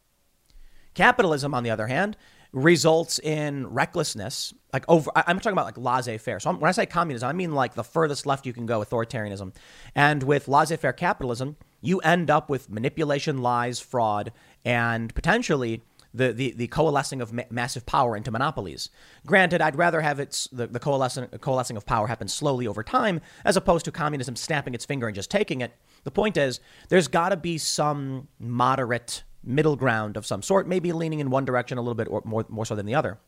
Capitalism, on the other hand, results in recklessness. Like over, I'm talking about like laissez-faire. So when I say communism, I mean like the furthest left you can go, authoritarianism. And with laissez-faire capitalism, you end up with manipulation, lies, fraud, and potentially the, the, the coalescing of ma- massive power into monopolies. Granted, I'd rather have it, the, the coalescing, coalescing of power happen slowly over time as opposed to communism snapping its finger and just taking it. The point is, there's got to be some moderate middle ground of some sort, maybe leaning in one direction a little bit or more, more so than the other.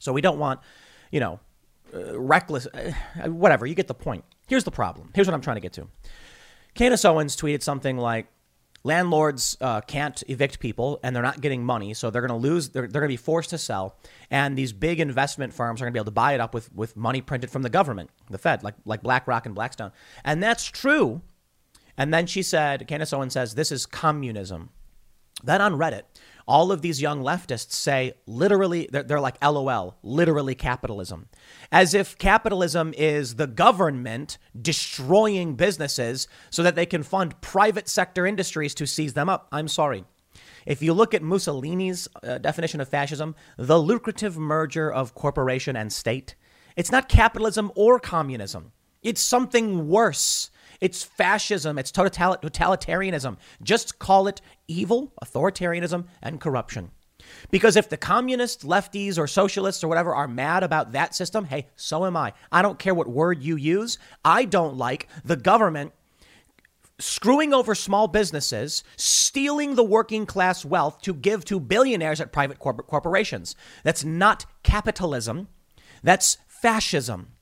So we don't want, you know, uh, reckless, uh, whatever. You get the point. Here's the problem. Here's what I'm trying to get to. Candace Owens tweeted something like, landlords uh, can't evict people and they're not getting money so they're going to lose they're, they're going to be forced to sell. And these big investment firms are going to be able to buy it up with, with money printed from the government the fed like, like blackrock and blackstone. And that's true. And then she said, Candace Owen says, this is communism. Then on Reddit, all of these young leftists say literally, they're, they're, like LOL, literally capitalism. As if capitalism is the government destroying businesses so that they can fund private sector industries to seize them up. I'm sorry. If you look at Mussolini's uh, definition of fascism, the lucrative merger of corporation and state, it's not capitalism or communism. It's something worse. It's fascism. It's totalitarianism. Just call it evil, authoritarianism, and corruption. Because if the communists, lefties, or socialists or whatever are mad about that system, hey, so am I. I don't care what word you use. I don't like the government screwing over small businesses, stealing the working class wealth to give to billionaires at private corporate corporations. That's not capitalism. That's fascism.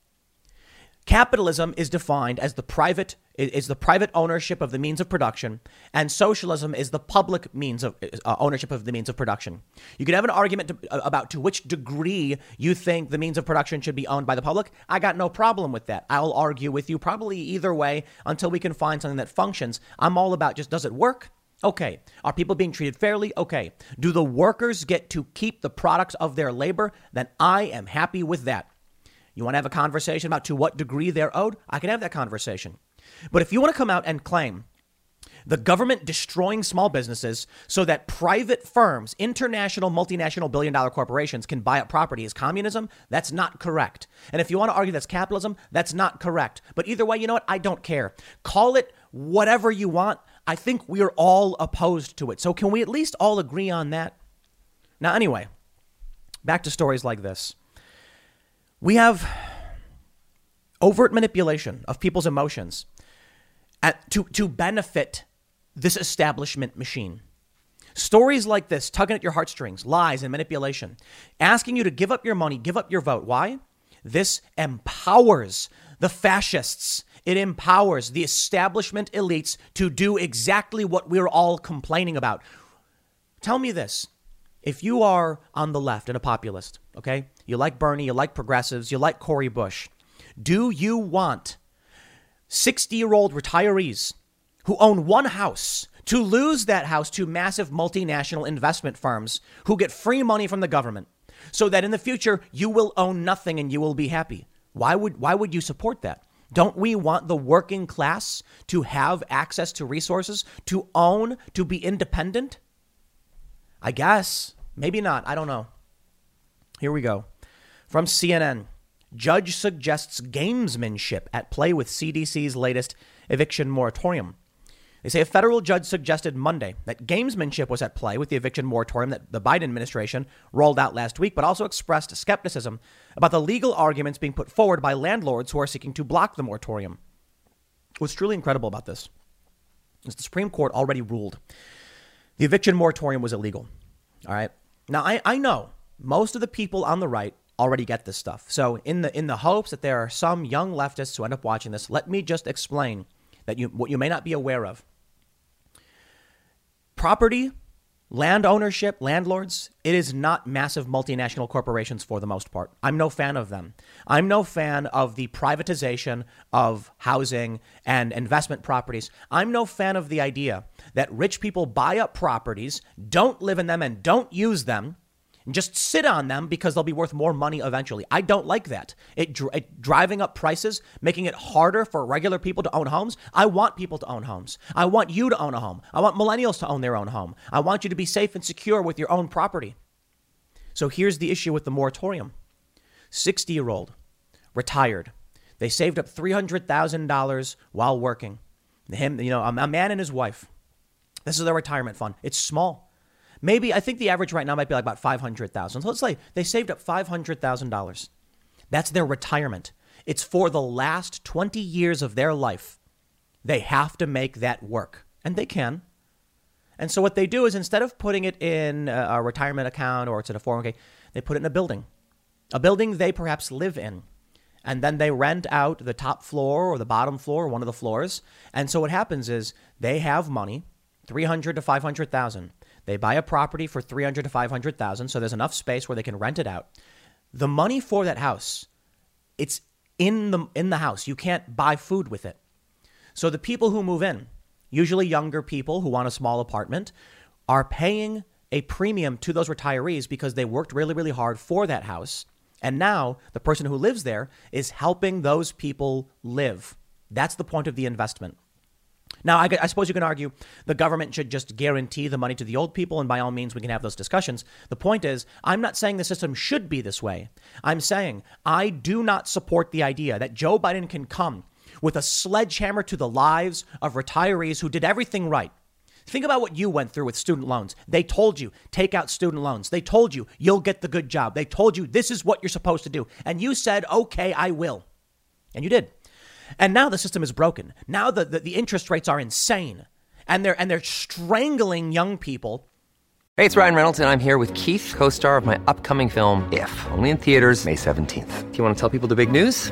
Capitalism is defined as the private is the private ownership of the means of production, and socialism is the public means of uh, ownership of the means of production. You can have an argument to, uh, about to which degree you think the means of production should be owned by the public. I got no problem with that. I'll argue with you probably either way until we can find something that functions. I'm all about just does it work? Okay. Are people being treated fairly? Okay. Do the workers get to keep the products of their labor? Then I am happy with that. You want to have a conversation about to what degree they're owed? I can have that conversation. But if you want to come out and claim the government destroying small businesses so that private firms, international, multinational, billion dollar corporations can buy up property is communism, that's not correct. And if you want to argue that's capitalism, that's not correct. But either way, you know what? I don't care. Call it whatever you want. I think we are all opposed to it. So can we at least all agree on that? Now, anyway, back to stories like this. We have overt manipulation of people's emotions at, to, to benefit this establishment machine. Stories like this, tugging at your heartstrings, lies and manipulation, asking you to give up your money, give up your vote. Why? This empowers the fascists. It empowers the establishment elites to do exactly what we're all complaining about. Tell me this if you are on the left and a populist, okay, you like Bernie, you like progressives, you like Cori Bush, do you want 60 year old retirees who own one house to lose that house to massive multinational investment firms who get free money from the government so that in the future you will own nothing and you will be happy? Why would, why would you support that? Don't we want the working class to have access to resources, to own, to be independent? I guess. Maybe not. I don't know. Here we go. From CNN Judge suggests gamesmanship at play with CDC's latest eviction moratorium. They say a federal judge suggested Monday that gamesmanship was at play with the eviction moratorium that the Biden administration rolled out last week, but also expressed skepticism about the legal arguments being put forward by landlords who are seeking to block the moratorium. What's truly incredible about this is the Supreme Court already ruled the eviction moratorium was illegal. All right. Now, I, I know most of the people on the right already get this stuff. So, in the in the hopes that there are some young leftists who end up watching this, let me just explain that you what you may not be aware of. Property, land ownership, landlords, it is not massive multinational corporations for the most part. I'm no fan of them. I'm no fan of the privatization of housing and investment properties. I'm no fan of the idea that rich people buy up properties, don't live in them, and don't use them. And just sit on them because they'll be worth more money eventually. I don't like that. It, it driving up prices, making it harder for regular people to own homes. I want people to own homes. I want you to own a home. I want millennials to own their own home. I want you to be safe and secure with your own property. So here's the issue with the moratorium 60 year old, retired. They saved up $300,000 while working. Him, you know, a man and his wife. This is their retirement fund. It's small. Maybe I think the average right now might be like about 500,000. So let's say they saved up $500,000. That's their retirement. It's for the last 20 years of their life. They have to make that work, and they can. And so what they do is instead of putting it in a retirement account or it's in a 401k, they put it in a building. A building they perhaps live in. And then they rent out the top floor or the bottom floor or one of the floors. And so what happens is they have money 300 to 500,000. They buy a property for 300 to 500,000, so there's enough space where they can rent it out. The money for that house, it's in the in the house. You can't buy food with it. So the people who move in, usually younger people who want a small apartment, are paying a premium to those retirees because they worked really, really hard for that house. And now the person who lives there is helping those people live. That's the point of the investment. Now, I, I, suppose you can argue the government should just guarantee the money to the old people, and by all means, we can have those discussions. The point is, I'm not saying the system should be this way. I'm saying I do not support the idea that Joe Biden can come with a sledgehammer to the lives of retirees who did everything right. Think about what you went through with student loans. They told you, take out student loans. They told you, you'll get the good job. They told you, this is what you're supposed to do. And you said, okay, I will. And you did. And now the system is broken. Now the, the, the interest rates are insane. And they're, and they're strangling young people. Hey, it's Ryan Reynolds, and I'm here with Keith, co star of my upcoming film, If, only in theaters, May 17th. Do you want to tell people the big news?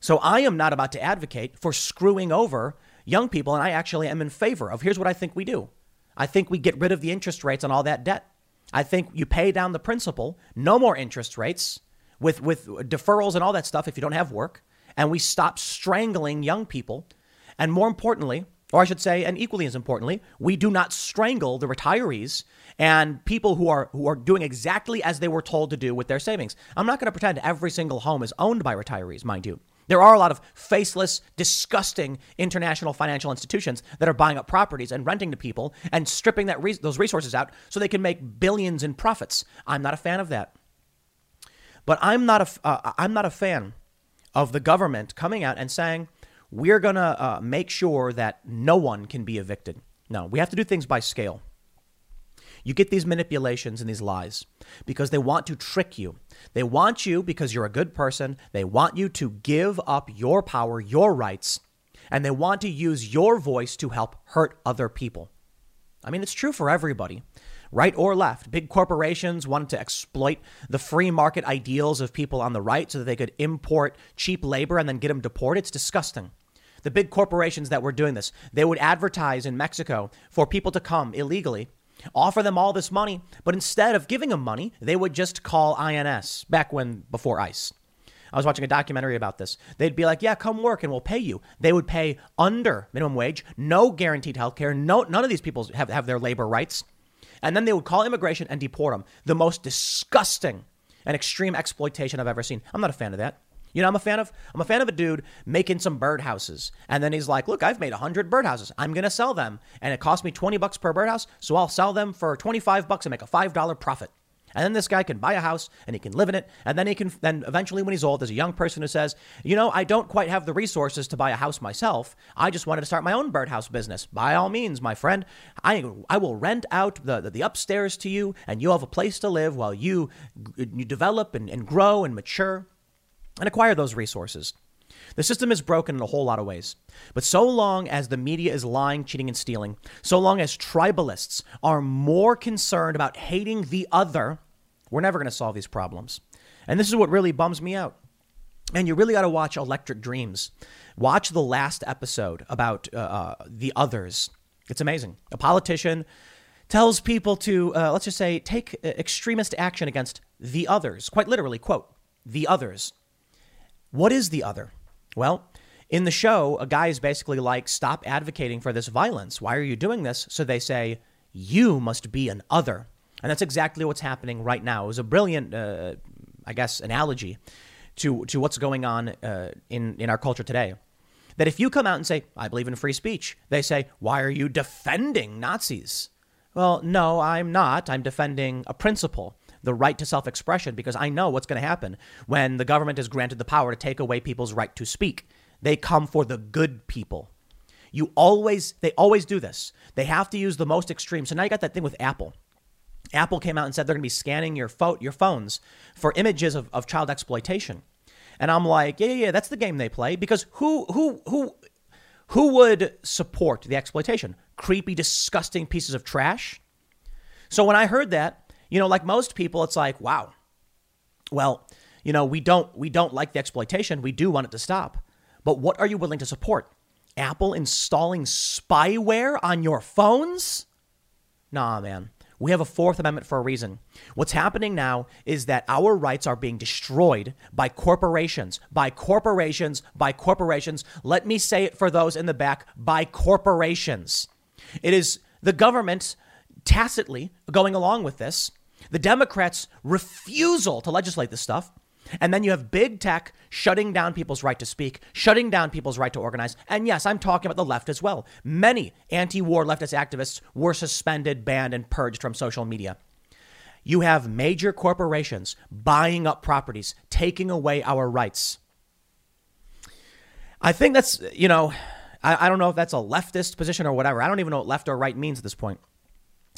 So I am not about to advocate for screwing over young people, and I actually am in favor of here's what I think we do. I think we get rid of the interest rates on all that debt. I think you pay down the principal, no more interest rates with, with deferrals and all that stuff if you don't have work, and we stop strangling young people. And more importantly, or I should say, and equally as importantly, we do not strangle the retirees and people who are who are doing exactly as they were told to do with their savings. I'm not going to pretend every single home is owned by retirees, mind you. There are a lot of faceless, disgusting international financial institutions that are buying up properties and renting to people and stripping that re- those resources out so they can make billions in profits. I'm not a fan of that. But I'm not a, uh, I'm not a fan of the government coming out and saying, we're going to uh, make sure that no one can be evicted. No, we have to do things by scale. You get these manipulations and these lies because they want to trick you. They want you because you're a good person. They want you to give up your power, your rights, and they want to use your voice to help hurt other people. I mean, it's true for everybody, right or left. Big corporations wanted to exploit the free market ideals of people on the right so that they could import cheap labor and then get them deported. It's disgusting. The big corporations that were doing this, they would advertise in Mexico for people to come illegally offer them all this money, but instead of giving them money, they would just call INS back when before ICE. I was watching a documentary about this. They'd be like, "Yeah, come work and we'll pay you." They would pay under minimum wage, no guaranteed health care. No, none of these people have, have their labor rights. And then they would call immigration and deport them. The most disgusting and extreme exploitation I've ever seen. I'm not a fan of that. You know, I'm a fan of I'm a fan of a dude making some birdhouses, and then he's like, "Look, I've made hundred birdhouses. I'm gonna sell them, and it cost me twenty bucks per birdhouse, so I'll sell them for twenty five bucks and make a five dollar profit." And then this guy can buy a house and he can live in it, and then he can then eventually, when he's old, there's a young person who says, "You know, I don't quite have the resources to buy a house myself. I just wanted to start my own birdhouse business. By all means, my friend, I I will rent out the the, the upstairs to you, and you'll have a place to live while you you develop and, and grow and mature." And acquire those resources. The system is broken in a whole lot of ways. But so long as the media is lying, cheating, and stealing, so long as tribalists are more concerned about hating the other, we're never going to solve these problems. And this is what really bums me out. And you really got to watch Electric Dreams. Watch the last episode about uh, uh, the others. It's amazing. A politician tells people to, uh, let's just say, take uh, extremist action against the others. Quite literally, quote, the others. What is the other? Well, in the show, a guy is basically like, stop advocating for this violence. Why are you doing this? So they say, you must be an other. And that's exactly what's happening right now. It was a brilliant, uh, I guess, analogy to, to what's going on uh, in, in our culture today. That if you come out and say, I believe in free speech, they say, why are you defending Nazis? Well, no, I'm not. I'm defending a principle the right to self expression because I know what's going to happen when the government is granted the power to take away people's right to speak. They come for the good people. You always, they always do this. They have to use the most extreme. So now you got that thing with Apple. Apple came out and said they're going to be scanning your, fo- your phones for images of, of child exploitation. And I'm like, yeah, yeah, yeah, that's the game they play because who, who, who, Who would support the exploitation? Creepy, disgusting pieces of trash? So when I heard that, you know, like most people, it's like, wow. Well, you know, we don't we don't like the exploitation. We do want it to stop. But what are you willing to support? Apple installing spyware on your phones? Nah, man. We have a Fourth Amendment for a reason. What's happening now is that our rights are being destroyed by corporations, by corporations, by corporations. Let me say it for those in the back by corporations. It is the government tacitly going along with this, the Democrats' refusal to legislate this stuff, and then you have big tech shutting down people's right to speak, shutting down people's right to organize. And yes, I'm talking about the left as well. Many anti war leftist activists were suspended, banned, and purged from social media. You have major corporations buying up properties, taking away our rights. I think that's, you know, I, I don't know if that's a leftist position or whatever. I don't even know what left or right means at this point.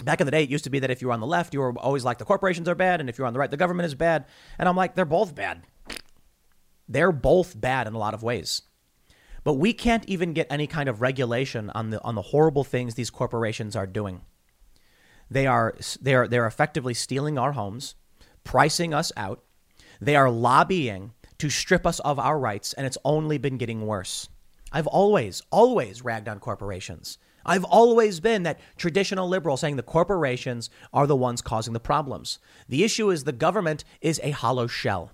Back in the day, it used to be that if you were on the left, you were always like the corporations are bad, and if you're on the right, the government is bad. And I'm like, they're both bad. They're both bad in a lot of ways. But we can't even get any kind of regulation on the on the horrible things these corporations are doing. They are they are they're effectively stealing our homes, pricing us out. They are lobbying to strip us of our rights, and it's only been getting worse. I've always, always ragged on corporations. I've always been that traditional liberal saying the corporations are the ones causing the problems. The issue is the government is a hollow shell.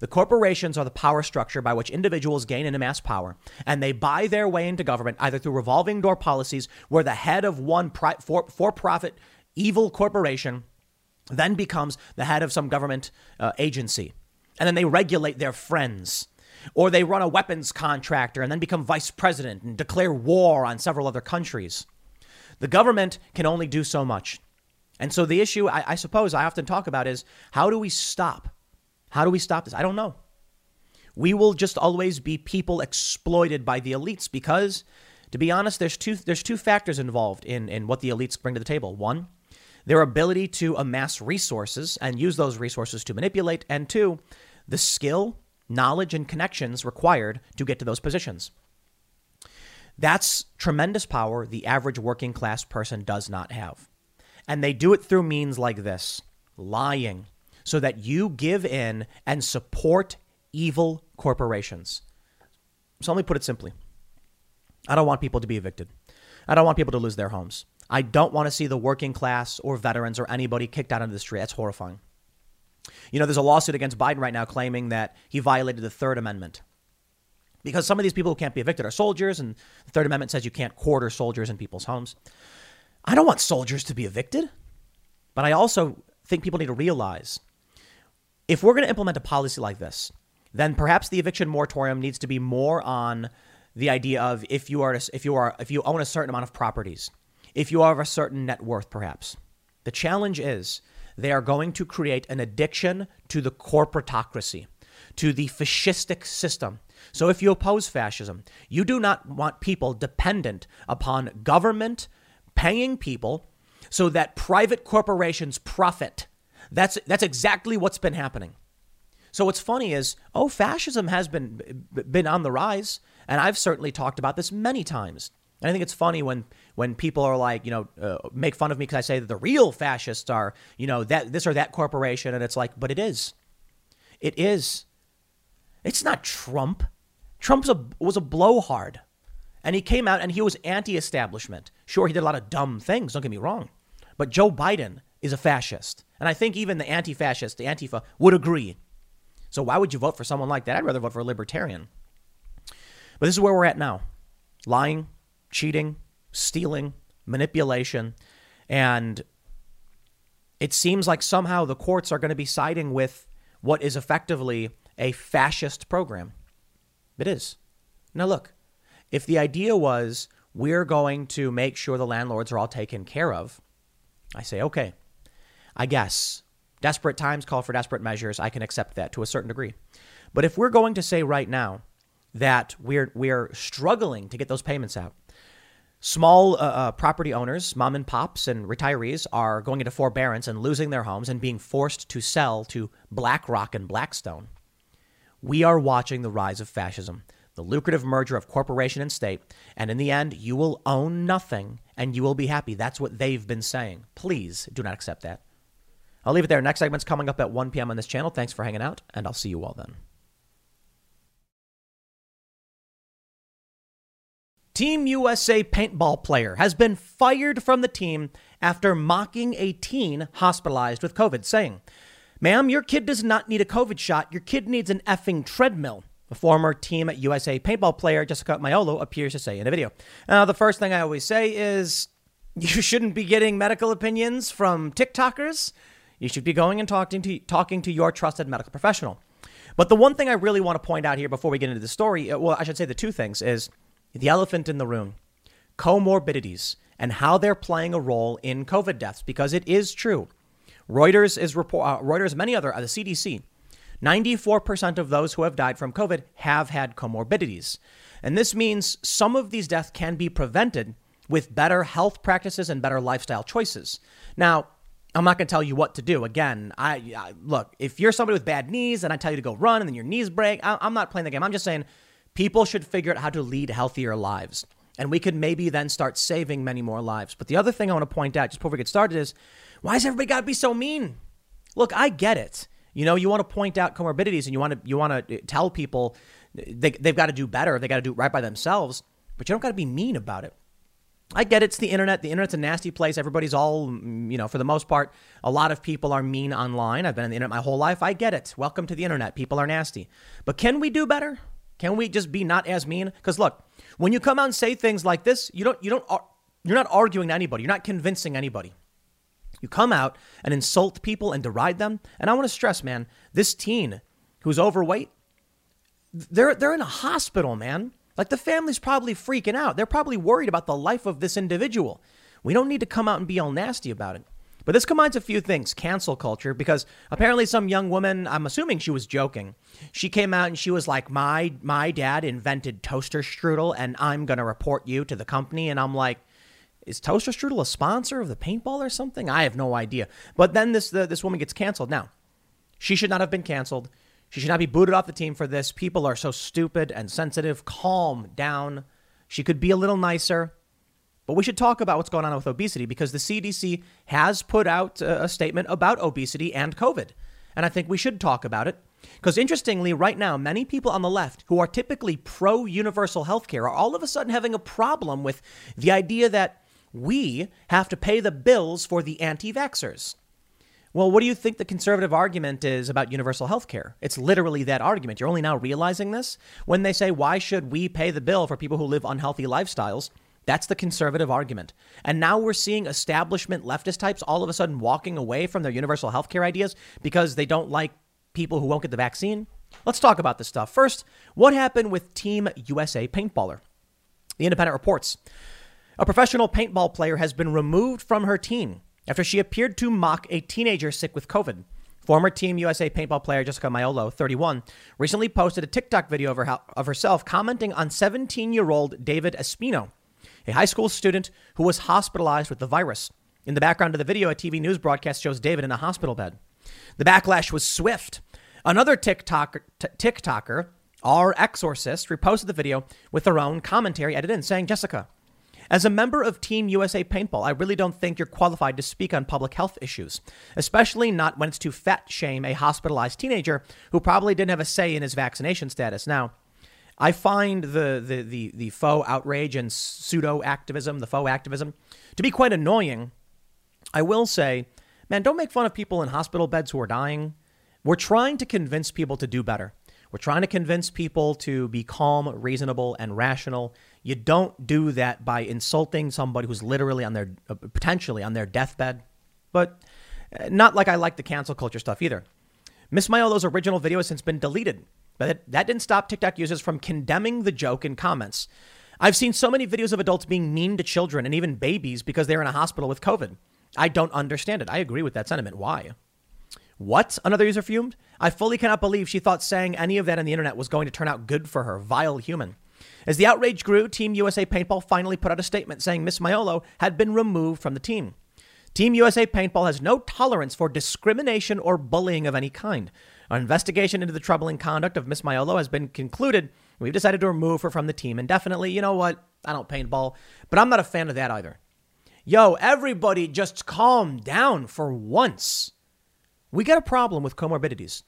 The corporations are the power structure by which individuals gain and amass power, and they buy their way into government either through revolving door policies where the head of one for profit evil corporation then becomes the head of some government uh, agency. And then they regulate their friends or they run a weapons contractor and then become vice president and declare war on several other countries. The government can only do so much. And so the issue I, I, suppose I often talk about is how do we stop? How do we stop this? I don't know. We will just always be people exploited by the elites because, to be honest, there's two there's two factors involved in, in what the elites bring to the table. One, their ability to amass resources and use those resources to manipulate, and two, the skill knowledge and connections required to get to those positions. That's tremendous power the average working class person does not have. And they do it through means like this lying, so that you give in and support evil corporations. So let me put it simply I don't want people to be evicted, I don't want people to lose their homes. I don't want to see the working class or veterans or anybody kicked out into the street. That's horrifying. You know, there's a lawsuit against Biden right now claiming that he violated the Third Amendment. Because some of these people who can't be evicted are soldiers, and the Third Amendment says you can't quarter soldiers in people's homes. I don't want soldiers to be evicted, but I also think people need to realize if we're going to implement a policy like this, then perhaps the eviction moratorium needs to be more on the idea of if you are if you are if you own a certain amount of properties, if you are of a certain net worth, perhaps. The challenge is they are going to create an addiction to the corporatocracy, to the fascistic system. So if you oppose fascism, you do not want people dependent upon government paying people so that private corporations profit. That's, that's exactly what's been happening. So what's funny is, oh, fascism has been been on the rise, and I've certainly talked about this many times. And I think it's funny when when people are like, you know, uh, make fun of me because I say that the real fascists are, you know, that this or that corporation, and it's like, but it is, it is. It's not Trump. Trump was a blowhard, and he came out and he was anti-establishment. Sure, he did a lot of dumb things. Don't get me wrong, but Joe Biden is a fascist, and I think even the anti-fascist, the Antifa, would agree. So why would you vote for someone like that? I'd rather vote for a libertarian. But this is where we're at now: lying, cheating, stealing, manipulation. And it seems like somehow the courts are going to be siding with what is effectively a fascist program. It is. Now, look, if the idea was we're going to make sure the landlords are all taken care of, I say, okay, I guess desperate times call for desperate measures. I can accept that to a certain degree. But if we're going to say right now that we're, we're struggling to get those payments out, Small uh, uh, property owners, mom and pops, and retirees are going into forbearance and losing their homes and being forced to sell to BlackRock and Blackstone. We are watching the rise of fascism. the lucrative merger of corporation and state. And in the end, you will own nothing and you will be happy. That's what they've been saying. Please do not accept that. I'll leave it there. Next segment's coming up at 1 p.m. on this channel. Thanks for hanging out, and I'll see you all then. Team USA paintball player has been fired from the team after mocking a teen hospitalized with COVID, saying, Ma'am, your kid does not need a COVID shot. Your kid needs an effing treadmill. The former Team USA paintball player Jessica Maiolo appears to say in a video. Now, the first thing I always say is you shouldn't be getting medical opinions from TikTokers. You should be going and talking to talking to your trusted medical professional. But the one thing I really want to point out here before we get into the story, uh, well, I should say the two things is the elephant in the room, comorbidities, and how they're playing a role in COVID deaths, because it is true. Reuters is report, uh, Reuters, many other, uh, the CDC, 94% of those who have died from COVID have had comorbidities. And this means some of these deaths can be prevented with better health practices and better lifestyle choices. Now, I'm not going to tell you what to do. Again, I, I, look, if you're somebody with bad knees and I tell you to go run and then your knees break, I, I'm not playing the game. I'm just saying People should figure out how to lead healthier lives. And we could maybe then start saving many more lives. But the other thing I want to point out just before we get started is why has everybody got to be so mean? Look, I get it. You know, you want to point out comorbidities and you want to you want to uh, tell people they, they've got to do better. They got to do right by themselves. But you don't got to be mean about it. I get it. It's the internet. The internet's a nasty place. Everybody's all, mm, you know, for the most part, a lot of people are mean online. I've been on the internet my whole life. I get it. Welcome to the internet. People are nasty. But can we do better? Can we just be not as mean? Because look, when you come out and say things like this, you don't, you don't, you're not arguing to anybody. You're not convincing anybody. You come out and insult people and deride them. And I want to stress, man, this teen who's overweight, they're they're in a hospital, man. Like the family's probably freaking out. They're probably worried about the life of this individual. We don't need to come out and be all nasty about it. But this combines a few things cancel culture, because apparently some young woman, I'm assuming she was joking, she came out and she was like, My, my dad invented toaster strudel, and I'm going to report you to the company. And I'm like, is Toaster Strudel a sponsor of the paintball or something? I have no idea. But then this the, this woman gets canceled. Now, she should not have been canceled. She should not be booted off the team for this. People are so stupid and sensitive. Calm down. She could be a little nicer. But we should talk about what's going on with obesity because the CDC has put out a statement about obesity and COVID. And I think we should talk about it. Because interestingly, right now, many people on the left who are typically pro universal health care are all of a sudden having a problem with the idea that we have to pay the bills for the anti vaxxers. Well, what do you think the conservative argument is about universal health care? It's literally that argument. You're only now realizing this when they say, why should we pay the bill for people who live unhealthy lifestyles? That's the conservative argument. And now we're seeing establishment leftist types all of a sudden walking away from their universal healthcare ideas because they don't like people who won't get the vaccine. Let's talk about this stuff. First, what happened with Team USA paintballer? The Independent reports a professional paintball player has been removed from her team after she appeared to mock a teenager sick with COVID. Former Team USA paintball player Jessica Maiolo, 31, recently posted a TikTok video of, her, of herself commenting on 17 year old David Espino, a high school student who was hospitalized with the virus. In the background of the video, a TV news broadcast shows David in a hospital bed. The backlash was swift. Another TikToker, t- TikToker, our exorcist, reposted the video with her own commentary edited in, saying, Jessica, as a member of Team USA Paintball, I really don't think you're qualified to speak on public health issues, especially not when it's to fat shame a hospitalized teenager who probably didn't have a say in his vaccination status. Now, I find the, the, the, the faux outrage and pseudo activism, the faux activism, to be quite annoying. I will say, man, don't make fun of people in hospital beds who are dying. We're trying to convince people to do better. We're trying to convince people to be calm, reasonable, and rational. You don't do that by insulting somebody who's literally on their, uh, potentially on their deathbed. But uh, not like I like the cancel culture stuff either. Miss Maiolo's original video has since been deleted. But that didn't stop TikTok users from condemning the joke in comments. I've seen so many videos of adults being mean to children and even babies because they're in a hospital with COVID. I don't understand it. I agree with that sentiment. Why? What? Another user fumed? I fully cannot believe she thought saying any of that on the internet was going to turn out good for her. Vile human. As the outrage grew, Team USA Paintball finally put out a statement saying Miss Maiolo had been removed from the team. Team USA Paintball has no tolerance for discrimination or bullying of any kind. An investigation into the troubling conduct of Miss Maiolo has been concluded, We've decided to remove her from the team indefinitely. You know what? I don't paintball, but I'm not a fan of that either. Yo, everybody just calm down for once. We got a problem with comorbidities.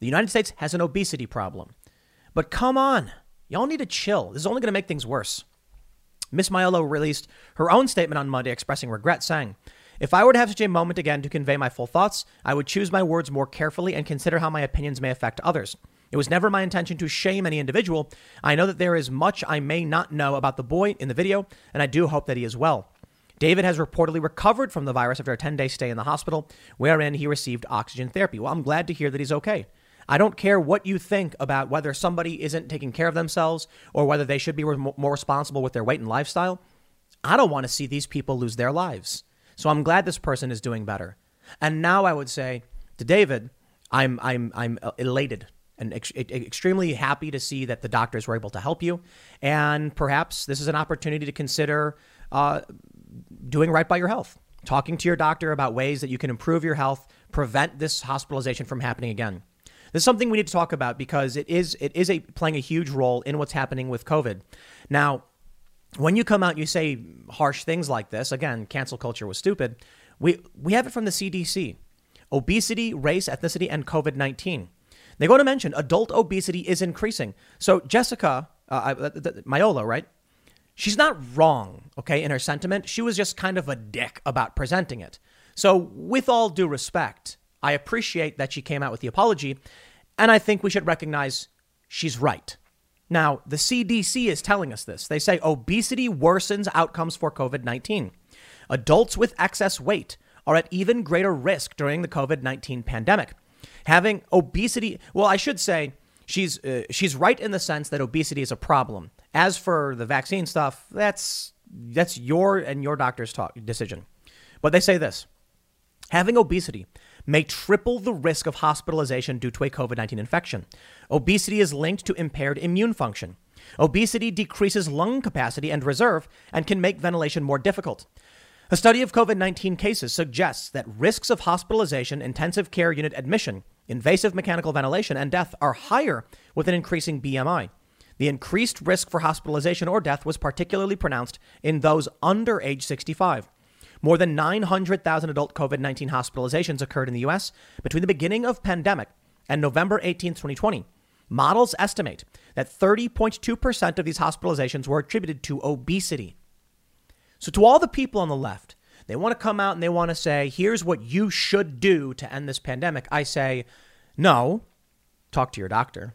The United States has an obesity problem. But come on, y'all need to chill. This is only going to make things worse. Miss Maiolo released her own statement on Monday expressing regret, saying, If I were to have such a moment again to convey my full thoughts, I would choose my words more carefully and consider how my opinions may affect others. It was never my intention to shame any individual. I know that there is much I may not know about the boy in the video, and I do hope that he is well. David has reportedly recovered from the virus after a 10 day stay in the hospital, wherein he received oxygen therapy. Well, I'm glad to hear that he's okay. I don't care what you think about whether somebody isn't taking care of themselves or whether they should be more responsible with their weight and lifestyle. I don't want to see these people lose their lives. So I'm glad this person is doing better. And now I would say to David, I'm I'm I'm elated and ex- extremely happy to see that the doctors were able to help you. And perhaps this is an opportunity to consider uh, doing right by your health, talking to your doctor about ways that you can improve your health, prevent this hospitalization from happening again. This is something we need to talk about because it is it is a playing a huge role in what's happening with COVID. Now, when you come out you say harsh things like this, again, cancel culture was stupid. We we have it from the CDC. Obesity, race, ethnicity, and COVID 19. They go to mention adult obesity is increasing. So, Jessica, uh, Maiolo, right? She's not wrong, okay, in her sentiment. She was just kind of a dick about presenting it. So, with all due respect, I appreciate that she came out with the apology, and I think we should recognize she's right. Now, the CDC is telling us this. They say obesity worsens outcomes for COVID 19. Adults with excess weight are at even greater risk during the COVID 19 pandemic. Having obesity, well, I should say she's, uh, she's right in the sense that obesity is a problem. As for the vaccine stuff, that's, that's your and your doctor's talk, decision. But they say this having obesity may triple the risk of hospitalization due to a COVID 19 infection. Obesity is linked to impaired immune function. Obesity decreases lung capacity and reserve and can make ventilation more difficult. A study of COVID 19 cases suggests that risks of hospitalization, intensive care unit admission, invasive mechanical ventilation, and death are higher with an increasing BMI. The increased risk for hospitalization or death was particularly pronounced in those under age 65. More than 900,000 adult COVID 19 hospitalizations occurred in the U.S. between the beginning of pandemic and November 18, 2020. Models estimate that 30.2% of these hospitalizations were attributed to obesity. So, to all the people on the left, they want to come out and they want to say, here's what you should do to end this pandemic. I say, no, talk to your doctor.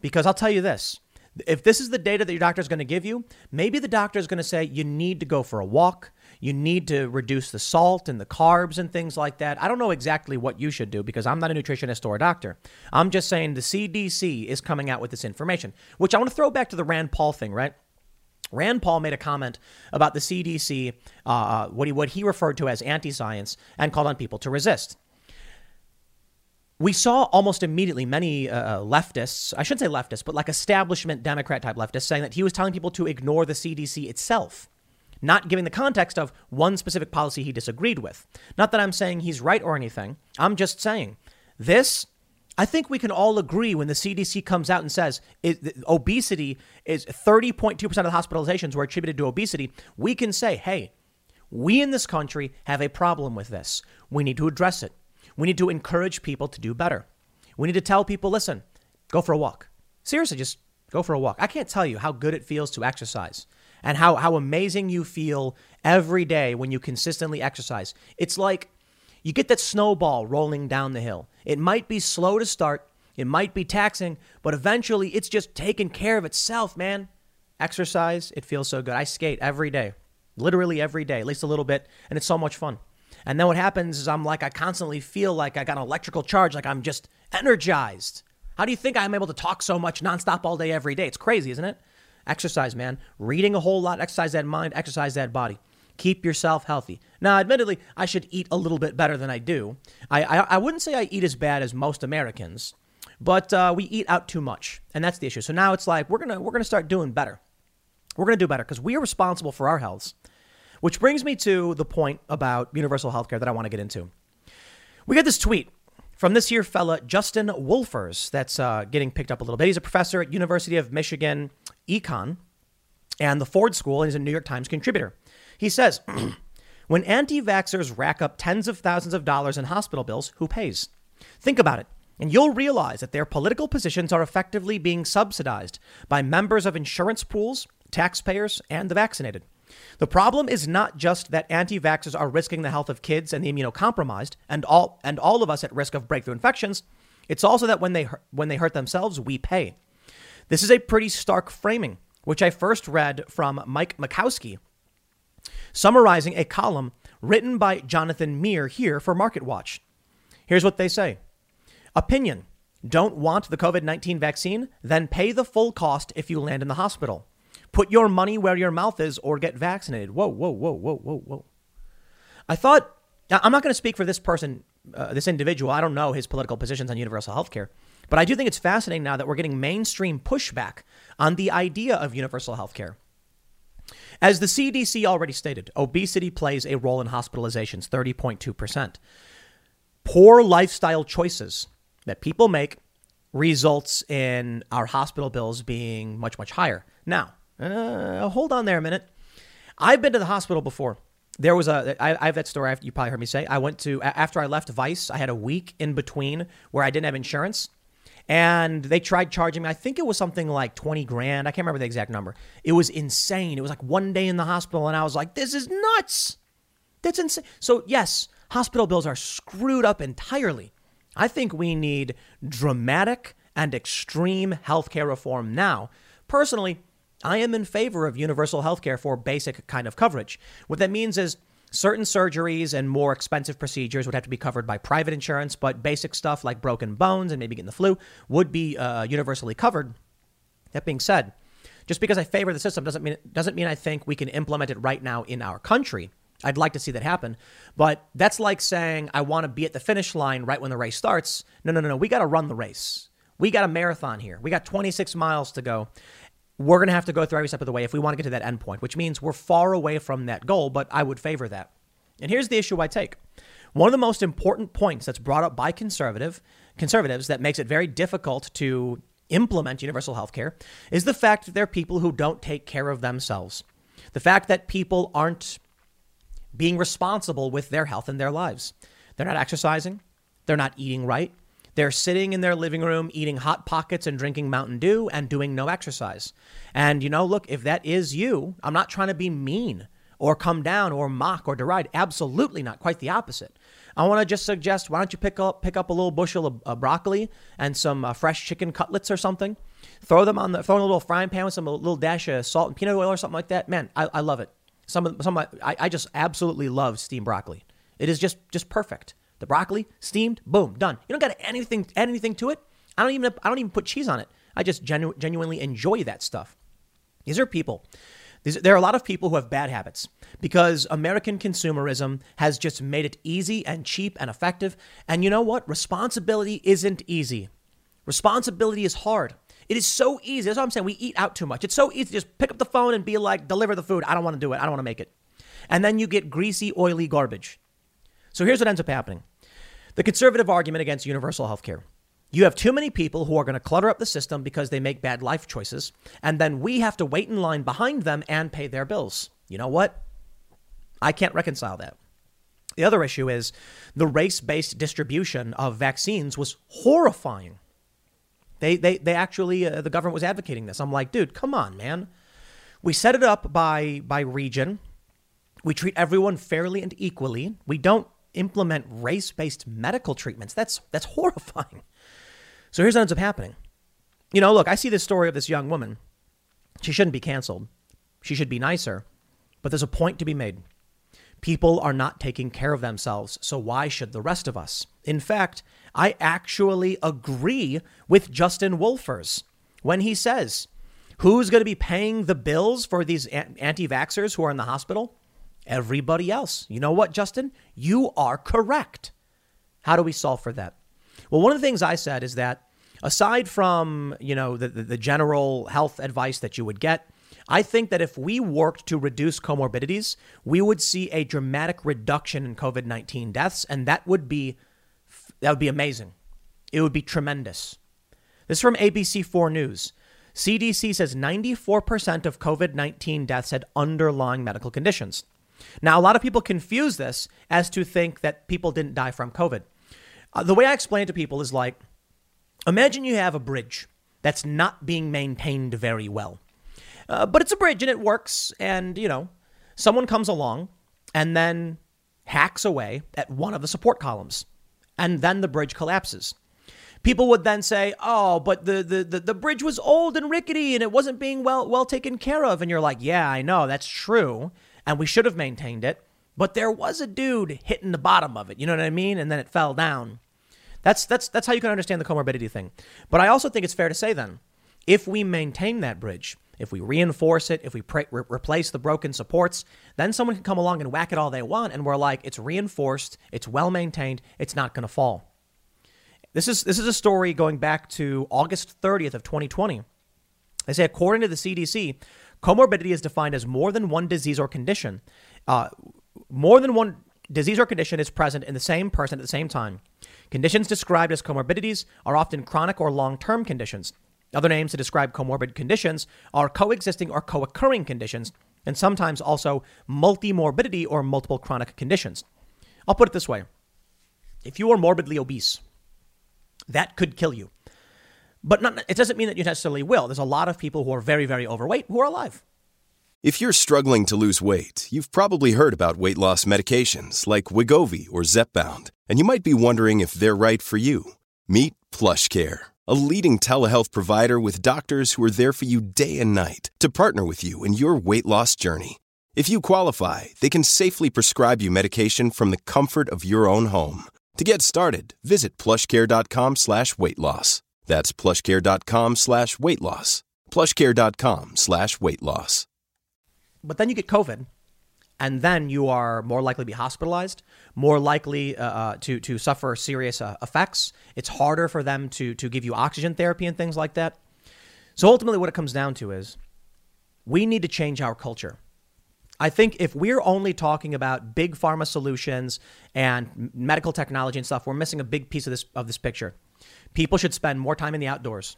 Because I'll tell you this if this is the data that your doctor is going to give you, maybe the doctor is going to say you need to go for a walk. You need to reduce the salt and the carbs and things like that. I don't know exactly what you should do because I'm not a nutritionist or a doctor. I'm just saying the CDC is coming out with this information, which I want to throw back to the Rand Paul thing, right? Rand Paul made a comment about the CDC, uh, uh, what, he, what he referred to as anti science, and called on people to resist. We saw almost immediately many uh, uh, leftists, I shouldn't say leftists, but like establishment Democrat type leftists, saying that he was telling people to ignore the CDC itself not giving the context of one specific policy he disagreed with. Not that I'm saying he's right or anything. I'm just saying this. I think we can all agree when the CDC comes out and says it, obesity is 30.2% of the hospitalizations were attributed to obesity. We can say, hey, we in this country have a problem with this. We need to address it. We need to encourage people to do better. We need to tell people, listen, go for a walk. Seriously, just go for a walk. I can't tell you how good it feels to exercise and how, how amazing you feel every day when you consistently exercise. It's like you get that snowball rolling down the hill. It might be slow to start, it might be taxing, but eventually it's just taking care of itself, man. Exercise, it feels so good. I skate every day, literally every day, at least a little bit, and it's so much fun. And then what happens is I'm like, I constantly feel like I got an electrical charge, like I'm just energized. How do you think I'm able to talk so much nonstop all day, every day? It's crazy, isn't it? Exercise, man. Reading a whole lot, exercise that mind, exercise that body. Keep yourself healthy. Now, admittedly, I should eat a little bit better than I do. I, I, I wouldn't say I eat as bad as most Americans, but uh, we eat out too much, and that's the issue. So now it's like we're gonna we're gonna start doing better. We're gonna do better because we are responsible for our healths. Which brings me to the point about universal health care that I want to get into. We got this tweet from this here fella, Justin Wolfers, that's uh, getting picked up a little bit. He's a professor at University of Michigan Econ and the Ford School, and he's a New York Times contributor. He says, when anti-vaxxers rack up tens of thousands of dollars in hospital bills, who pays? Think about it. And you'll realize that their political positions are effectively being subsidized by members of insurance pools, taxpayers, and the vaccinated. The problem is not just that anti vaxxers are risking the health of kids and the immunocompromised and all, and all of us at risk of breakthrough infections. It's also that when they, when they hurt themselves, we pay. This is a pretty stark framing, which I first read from Mike Makowsky, summarizing a column written by Jonathan Meer here for MarketWatch. Here's what they say Opinion Don't want the COVID 19 vaccine? Then pay the full cost if you land in the hospital. Put your money where your mouth is or get vaccinated. Whoa, whoa, whoa, whoa, whoa, whoa. I thought, I'm not going to speak for this person, uh, this individual. I don't know his political positions on universal health care. But I do think it's fascinating now that we're getting mainstream pushback on the idea of universal health care. As the CDC already stated, obesity plays a role in hospitalizations, 30.2%. Poor lifestyle choices that people make results in our hospital bills being much, much higher. Now, uh, hold on there a minute. I've been to the hospital before. There was a, I, I have that story you probably heard me say. I went to, after I left Vice, I had a week in between where I didn't have insurance. And they tried charging me, I think it was something like 20 grand. I can't remember the exact number. It was insane. It was like one day in the hospital, and I was like, this is nuts. That's insane. So, yes, hospital bills are screwed up entirely. I think we need dramatic and extreme healthcare reform now. Personally, I am in favor of universal health care for basic kind of coverage. What that means is certain surgeries and more expensive procedures would have to be covered by private insurance, but basic stuff like broken bones and maybe getting the flu would be uh, universally covered. That being said, just because I favor the system doesn't mean doesn't mean I think we can implement it right now in our country. I'd like to see that happen, but that's like saying I want to be at the finish line right when the race starts. No, no, no, no. We got to run the race. We got a marathon here. We got 26 miles to go we're going to have to go through every step of the way if we want to get to that endpoint, which means we're far away from that goal, but I would favor that. And here's the issue I take. One of the most important points that's brought up by conservative conservatives that makes it very difficult to implement universal health care is the fact that there are people who don't take care of themselves. The fact that people aren't being responsible with their health and their lives. They're not exercising, they're not eating right, they're sitting in their living room eating Hot Pockets and drinking Mountain Dew and doing no exercise. And, you know, look, if that is you, I'm not trying to be mean or come down or mock or deride. Absolutely not. Quite the opposite. I want to just suggest why don't you pick up pick up a little bushel of uh, broccoli and some uh, fresh chicken cutlets or something, throw them on the throw in a little frying pan with some a little dash of salt and peanut oil or something like that. Man, I, I love it. Some of some I, I just absolutely love steamed broccoli. It is just just perfect. The broccoli, steamed, boom, done. You don't got to anything add anything to it. I don't even I don't even put cheese on it. I just genu- genuinely enjoy that stuff. These are people. These, there are a lot of people who have bad habits because American consumerism has just made it easy and cheap and effective. And you know what? Responsibility isn't easy. Responsibility is hard. It is so easy. That's what I'm saying. We eat out too much. It's so easy to just pick up the phone and be like, deliver the food. I don't want to do it. I don't want to make it. And then you get greasy, oily garbage. So here's what ends up happening the conservative argument against universal health care. You have too many people who are going to clutter up the system because they make bad life choices, and then we have to wait in line behind them and pay their bills. You know what? I can't reconcile that. The other issue is the race based distribution of vaccines was horrifying. They, they, they actually, uh, the government was advocating this. I'm like, dude, come on, man. We set it up by, by region. We treat everyone fairly and equally. We don't implement race-based medical treatments. That's that's horrifying. So here's what ends up happening. You know, look, I see this story of this young woman. She shouldn't be canceled. She should be nicer. But there's a point to be made. People are not taking care of themselves, so why should the rest of us? In fact, I actually agree with Justin Wolfers when he says, Who's going to be paying the bills for these anti vaxxers who are in the hospital? Everybody else. You know what, Justin? You are correct. How do we solve for that? Well, one of the things I said is that aside from, you know, the, the, the general health advice that you would get, I think that if we worked to reduce comorbidities, we would see a dramatic reduction in COVID 19 deaths, and that would be That would be amazing. It would be tremendous. This is from ABC4 News. CDC says 94% of COVID 19 deaths had underlying medical conditions. Now, a lot of people confuse this as to think that people didn't die from COVID. Uh, the way I explain it to people is like imagine you have a bridge that's not being maintained very well. Uh, but it's a bridge and it works. And, you know, someone comes along and then hacks away at one of the support columns. And then the bridge collapses. People would then say, oh, but the, the, the, the bridge was old and rickety and it wasn't being well, well taken care of. And you're like, yeah, I know, that's true. And we should have maintained it. But there was a dude hitting the bottom of it. You know what I mean? And then it fell down. That's, that's, that's how you can understand the comorbidity thing. But I also think it's fair to say then, if we maintain that bridge, if we reinforce it, if we pre- re- replace the broken supports, then someone can come along and whack it all they want. And we're like, it's reinforced, it's well maintained, it's not going to fall. This is, this is a story going back to August 30th of 2020. They say, according to the CDC, comorbidity is defined as more than one disease or condition. Uh, more than one disease or condition is present in the same person at the same time. Conditions described as comorbidities are often chronic or long term conditions. Other names to describe comorbid conditions are coexisting or co occurring conditions, and sometimes also multimorbidity or multiple chronic conditions. I'll put it this way if you are morbidly obese, that could kill you. But not, it doesn't mean that you necessarily will. There's a lot of people who are very, very overweight who are alive. If you're struggling to lose weight, you've probably heard about weight loss medications like Wegovy or Zepbound, and you might be wondering if they're right for you. Meet PlushCare, a leading telehealth provider with doctors who are there for you day and night to partner with you in your weight loss journey. If you qualify, they can safely prescribe you medication from the comfort of your own home. To get started, visit plushcare.com slash weight loss. That's plushcare.com slash weight loss. Plushcare.com slash weight loss. But then you get COVID, and then you are more likely to be hospitalized, more likely uh, uh, to, to suffer serious uh, effects. It's harder for them to, to give you oxygen therapy and things like that. So ultimately, what it comes down to is we need to change our culture. I think if we're only talking about big pharma solutions and medical technology and stuff, we're missing a big piece of this of this picture. People should spend more time in the outdoors.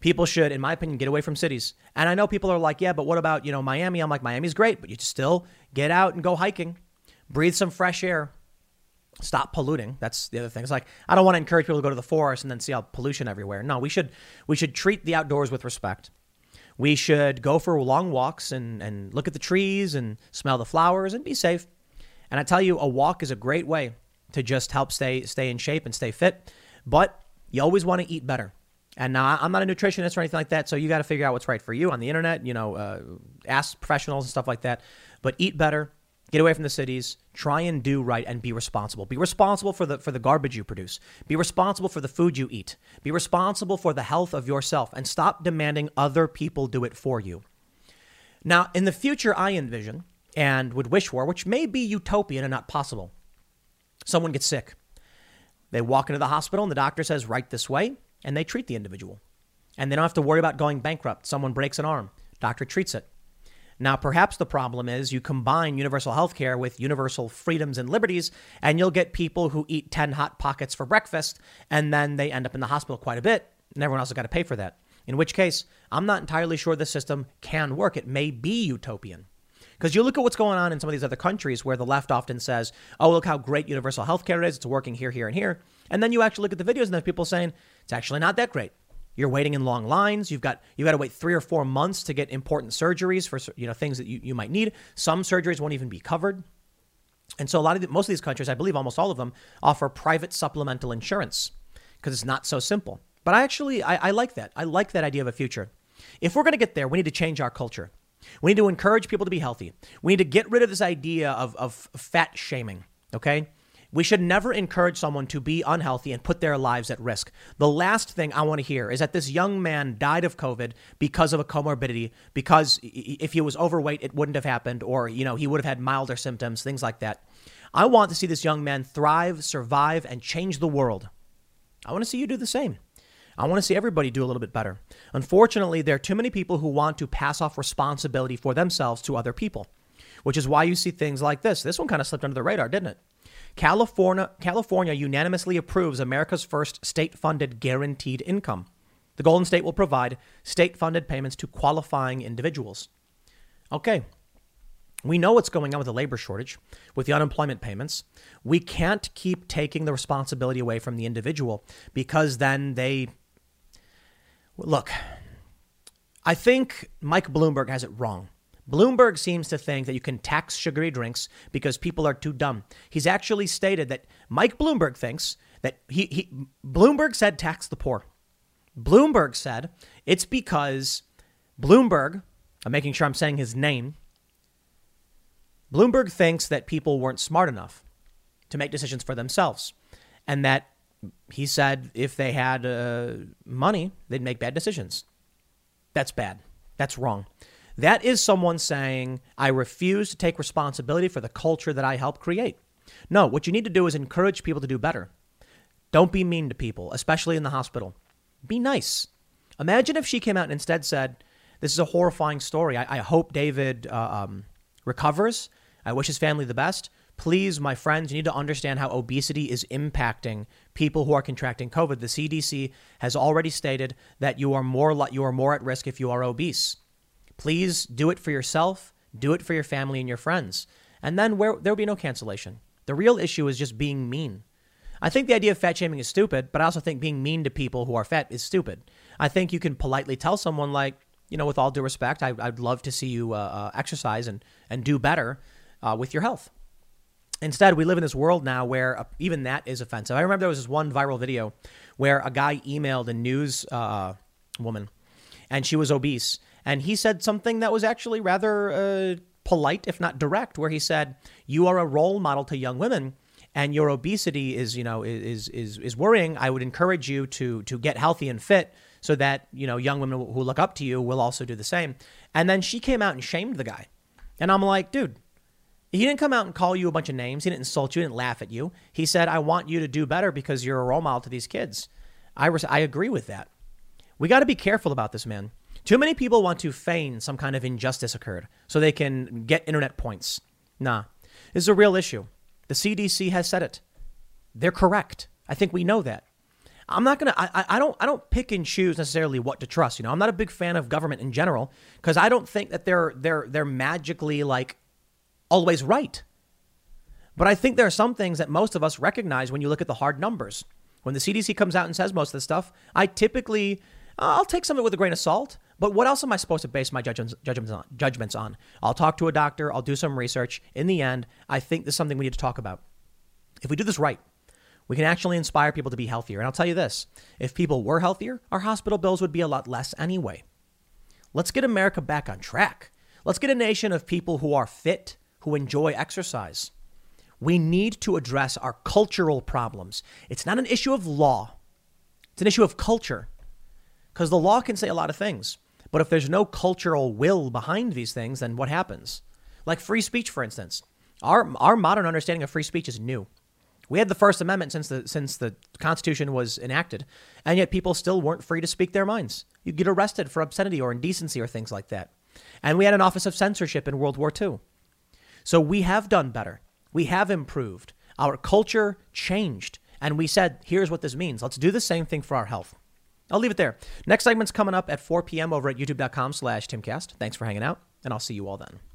People should, in my opinion, get away from cities. And I know people are like, yeah, but what about, you know, Miami? I'm like, Miami's great, but you still get out and go hiking, breathe some fresh air, stop polluting. That's the other thing. It's like I don't want to encourage people to go to the forest and then see all pollution everywhere. No, we should we should treat the outdoors with respect. We should go for long walks and, and look at the trees and smell the flowers and be safe. And I tell you, a walk is a great way to just help stay stay in shape and stay fit. But you always want to eat better. And now I'm not a nutritionist or anything like that, so you got to figure out what's right for you on the internet. You know, uh, ask professionals and stuff like that. But eat better, get away from the cities, try and do right, and be responsible. Be responsible for the for the garbage you produce. Be responsible for the food you eat. Be responsible for the health of yourself, and stop demanding other people do it for you. Now, in the future, I envision and would wish for, which may be utopian and not possible. Someone gets sick. They walk into the hospital, and the doctor says, "Right this way." and they treat the individual. And they don't have to worry about going bankrupt. Someone breaks an arm, doctor treats it. Now, perhaps the problem is you combine universal health care with universal freedoms and liberties, and you'll get people who eat 10 Hot Pockets for breakfast, and then they end up in the hospital quite a bit, and everyone else has got to pay for that. In which case, I'm not entirely sure the system can work. It may be utopian. Because you look at what's going on in some of these other countries where the left often says, oh, look how great universal health care is. It's working here, here, and here. And then you actually look at the videos and there's people saying, it's actually not that great. You're waiting in long lines. You've got you've got to wait three or four months to get important surgeries for you know things that you, you might need. Some surgeries won't even be covered. And so a lot of the, most of these countries, I believe almost all of them, offer private supplemental insurance because it's not so simple. But I actually I, I like that. I like that idea of a future. If we're going to get there, we need to change our culture. We need to encourage people to be healthy. We need to get rid of this idea of, of fat shaming. Okay. We should never encourage someone to be unhealthy and put their lives at risk. The last thing I want to hear is that this young man died of COVID because of a comorbidity, because if he was overweight, it wouldn't have happened, or, you know, he would have had milder symptoms, things like that. I want to see this young man thrive, survive, and change the world. I want to see you do the same. I want to see everybody do a little bit better. Unfortunately, there are too many people who want to pass off responsibility for themselves to other people, which is why you see things like this. This one kind of slipped under the radar, didn't it? California, California unanimously approves America's first state funded guaranteed income. The Golden State will provide state funded payments to qualifying individuals. Okay, we know what's going on with the labor shortage, with the unemployment payments. We can't keep taking the responsibility away from the individual because then they. Look, I think Mike Bloomberg has it wrong. Bloomberg seems to think that you can tax sugary drinks because people are too dumb. He's actually stated that Mike Bloomberg thinks that he, he Bloomberg said tax the poor. Bloomberg said it's because Bloomberg, I'm making sure I'm saying his name, Bloomberg thinks that people weren't smart enough to make decisions for themselves. And that he said if they had uh, money, they'd make bad decisions. That's bad. That's wrong. That is someone saying, I refuse to take responsibility for the culture that I helped create. No, what you need to do is encourage people to do better. Don't be mean to people, especially in the hospital. Be nice. Imagine if she came out and instead said, This is a horrifying story. I, I hope David uh, um, recovers. I wish his family the best. Please, my friends, you need to understand how obesity is impacting people who are contracting COVID. The CDC has already stated that you are more you are more at risk if you are obese. Please do it for yourself, do it for your family and your friends, and then where, there will be no cancellation. The real issue is just being mean. I think the idea of fat shaming is stupid, but I also think being mean to people who are fat is stupid. I think you can politely tell someone like, you know, with all due respect, I, would love to see you uh, uh, exercise and and do better uh, with your health. Instead, we live in this world now where uh, even that is offensive. I remember there was this one viral video where a guy emailed a news uh, woman, and she was obese, and he said something that was actually rather uh, polite, if not direct, where he said, "You are a role model to young women." And your obesity is, you know, is is is worrying. I would encourage you to to get healthy and fit, so that you know young women who look up to you will also do the same. And then she came out and shamed the guy, and I'm like, dude, he didn't come out and call you a bunch of names. He didn't insult you. He didn't laugh at you. He said, I want you to do better because you're a role model to these kids. I, res- I agree with that. We got to be careful about this, man. Too many people want to feign some kind of injustice occurred so they can get internet points. Nah, this is a real issue. The CDC has said it. They're correct. I think we know that. I'm not gonna. I, I don't. I don't pick and choose necessarily what to trust. You know, I'm not a big fan of government in general because I don't think that they're they're they're magically like always right. But I think there are some things that most of us recognize when you look at the hard numbers. When the CDC comes out and says most of this stuff, I typically uh, I'll take some of it with a grain of salt. But what else am I supposed to base my judgments, judgments, on, judgments on? I'll talk to a doctor. I'll do some research. In the end, I think this is something we need to talk about. If we do this right, we can actually inspire people to be healthier. And I'll tell you this if people were healthier, our hospital bills would be a lot less anyway. Let's get America back on track. Let's get a nation of people who are fit, who enjoy exercise. We need to address our cultural problems. It's not an issue of law, it's an issue of culture. Because the law can say a lot of things. But if there's no cultural will behind these things, then what happens? Like free speech, for instance. Our, our modern understanding of free speech is new. We had the First Amendment since the, since the Constitution was enacted, and yet people still weren't free to speak their minds. You'd get arrested for obscenity or indecency or things like that. And we had an Office of Censorship in World War II. So we have done better. We have improved. Our culture changed. And we said, here's what this means. Let's do the same thing for our health. I'll leave it there. Next segment's coming up at 4 p.m. over at youtube.com slash timcast. Thanks for hanging out, and I'll see you all then.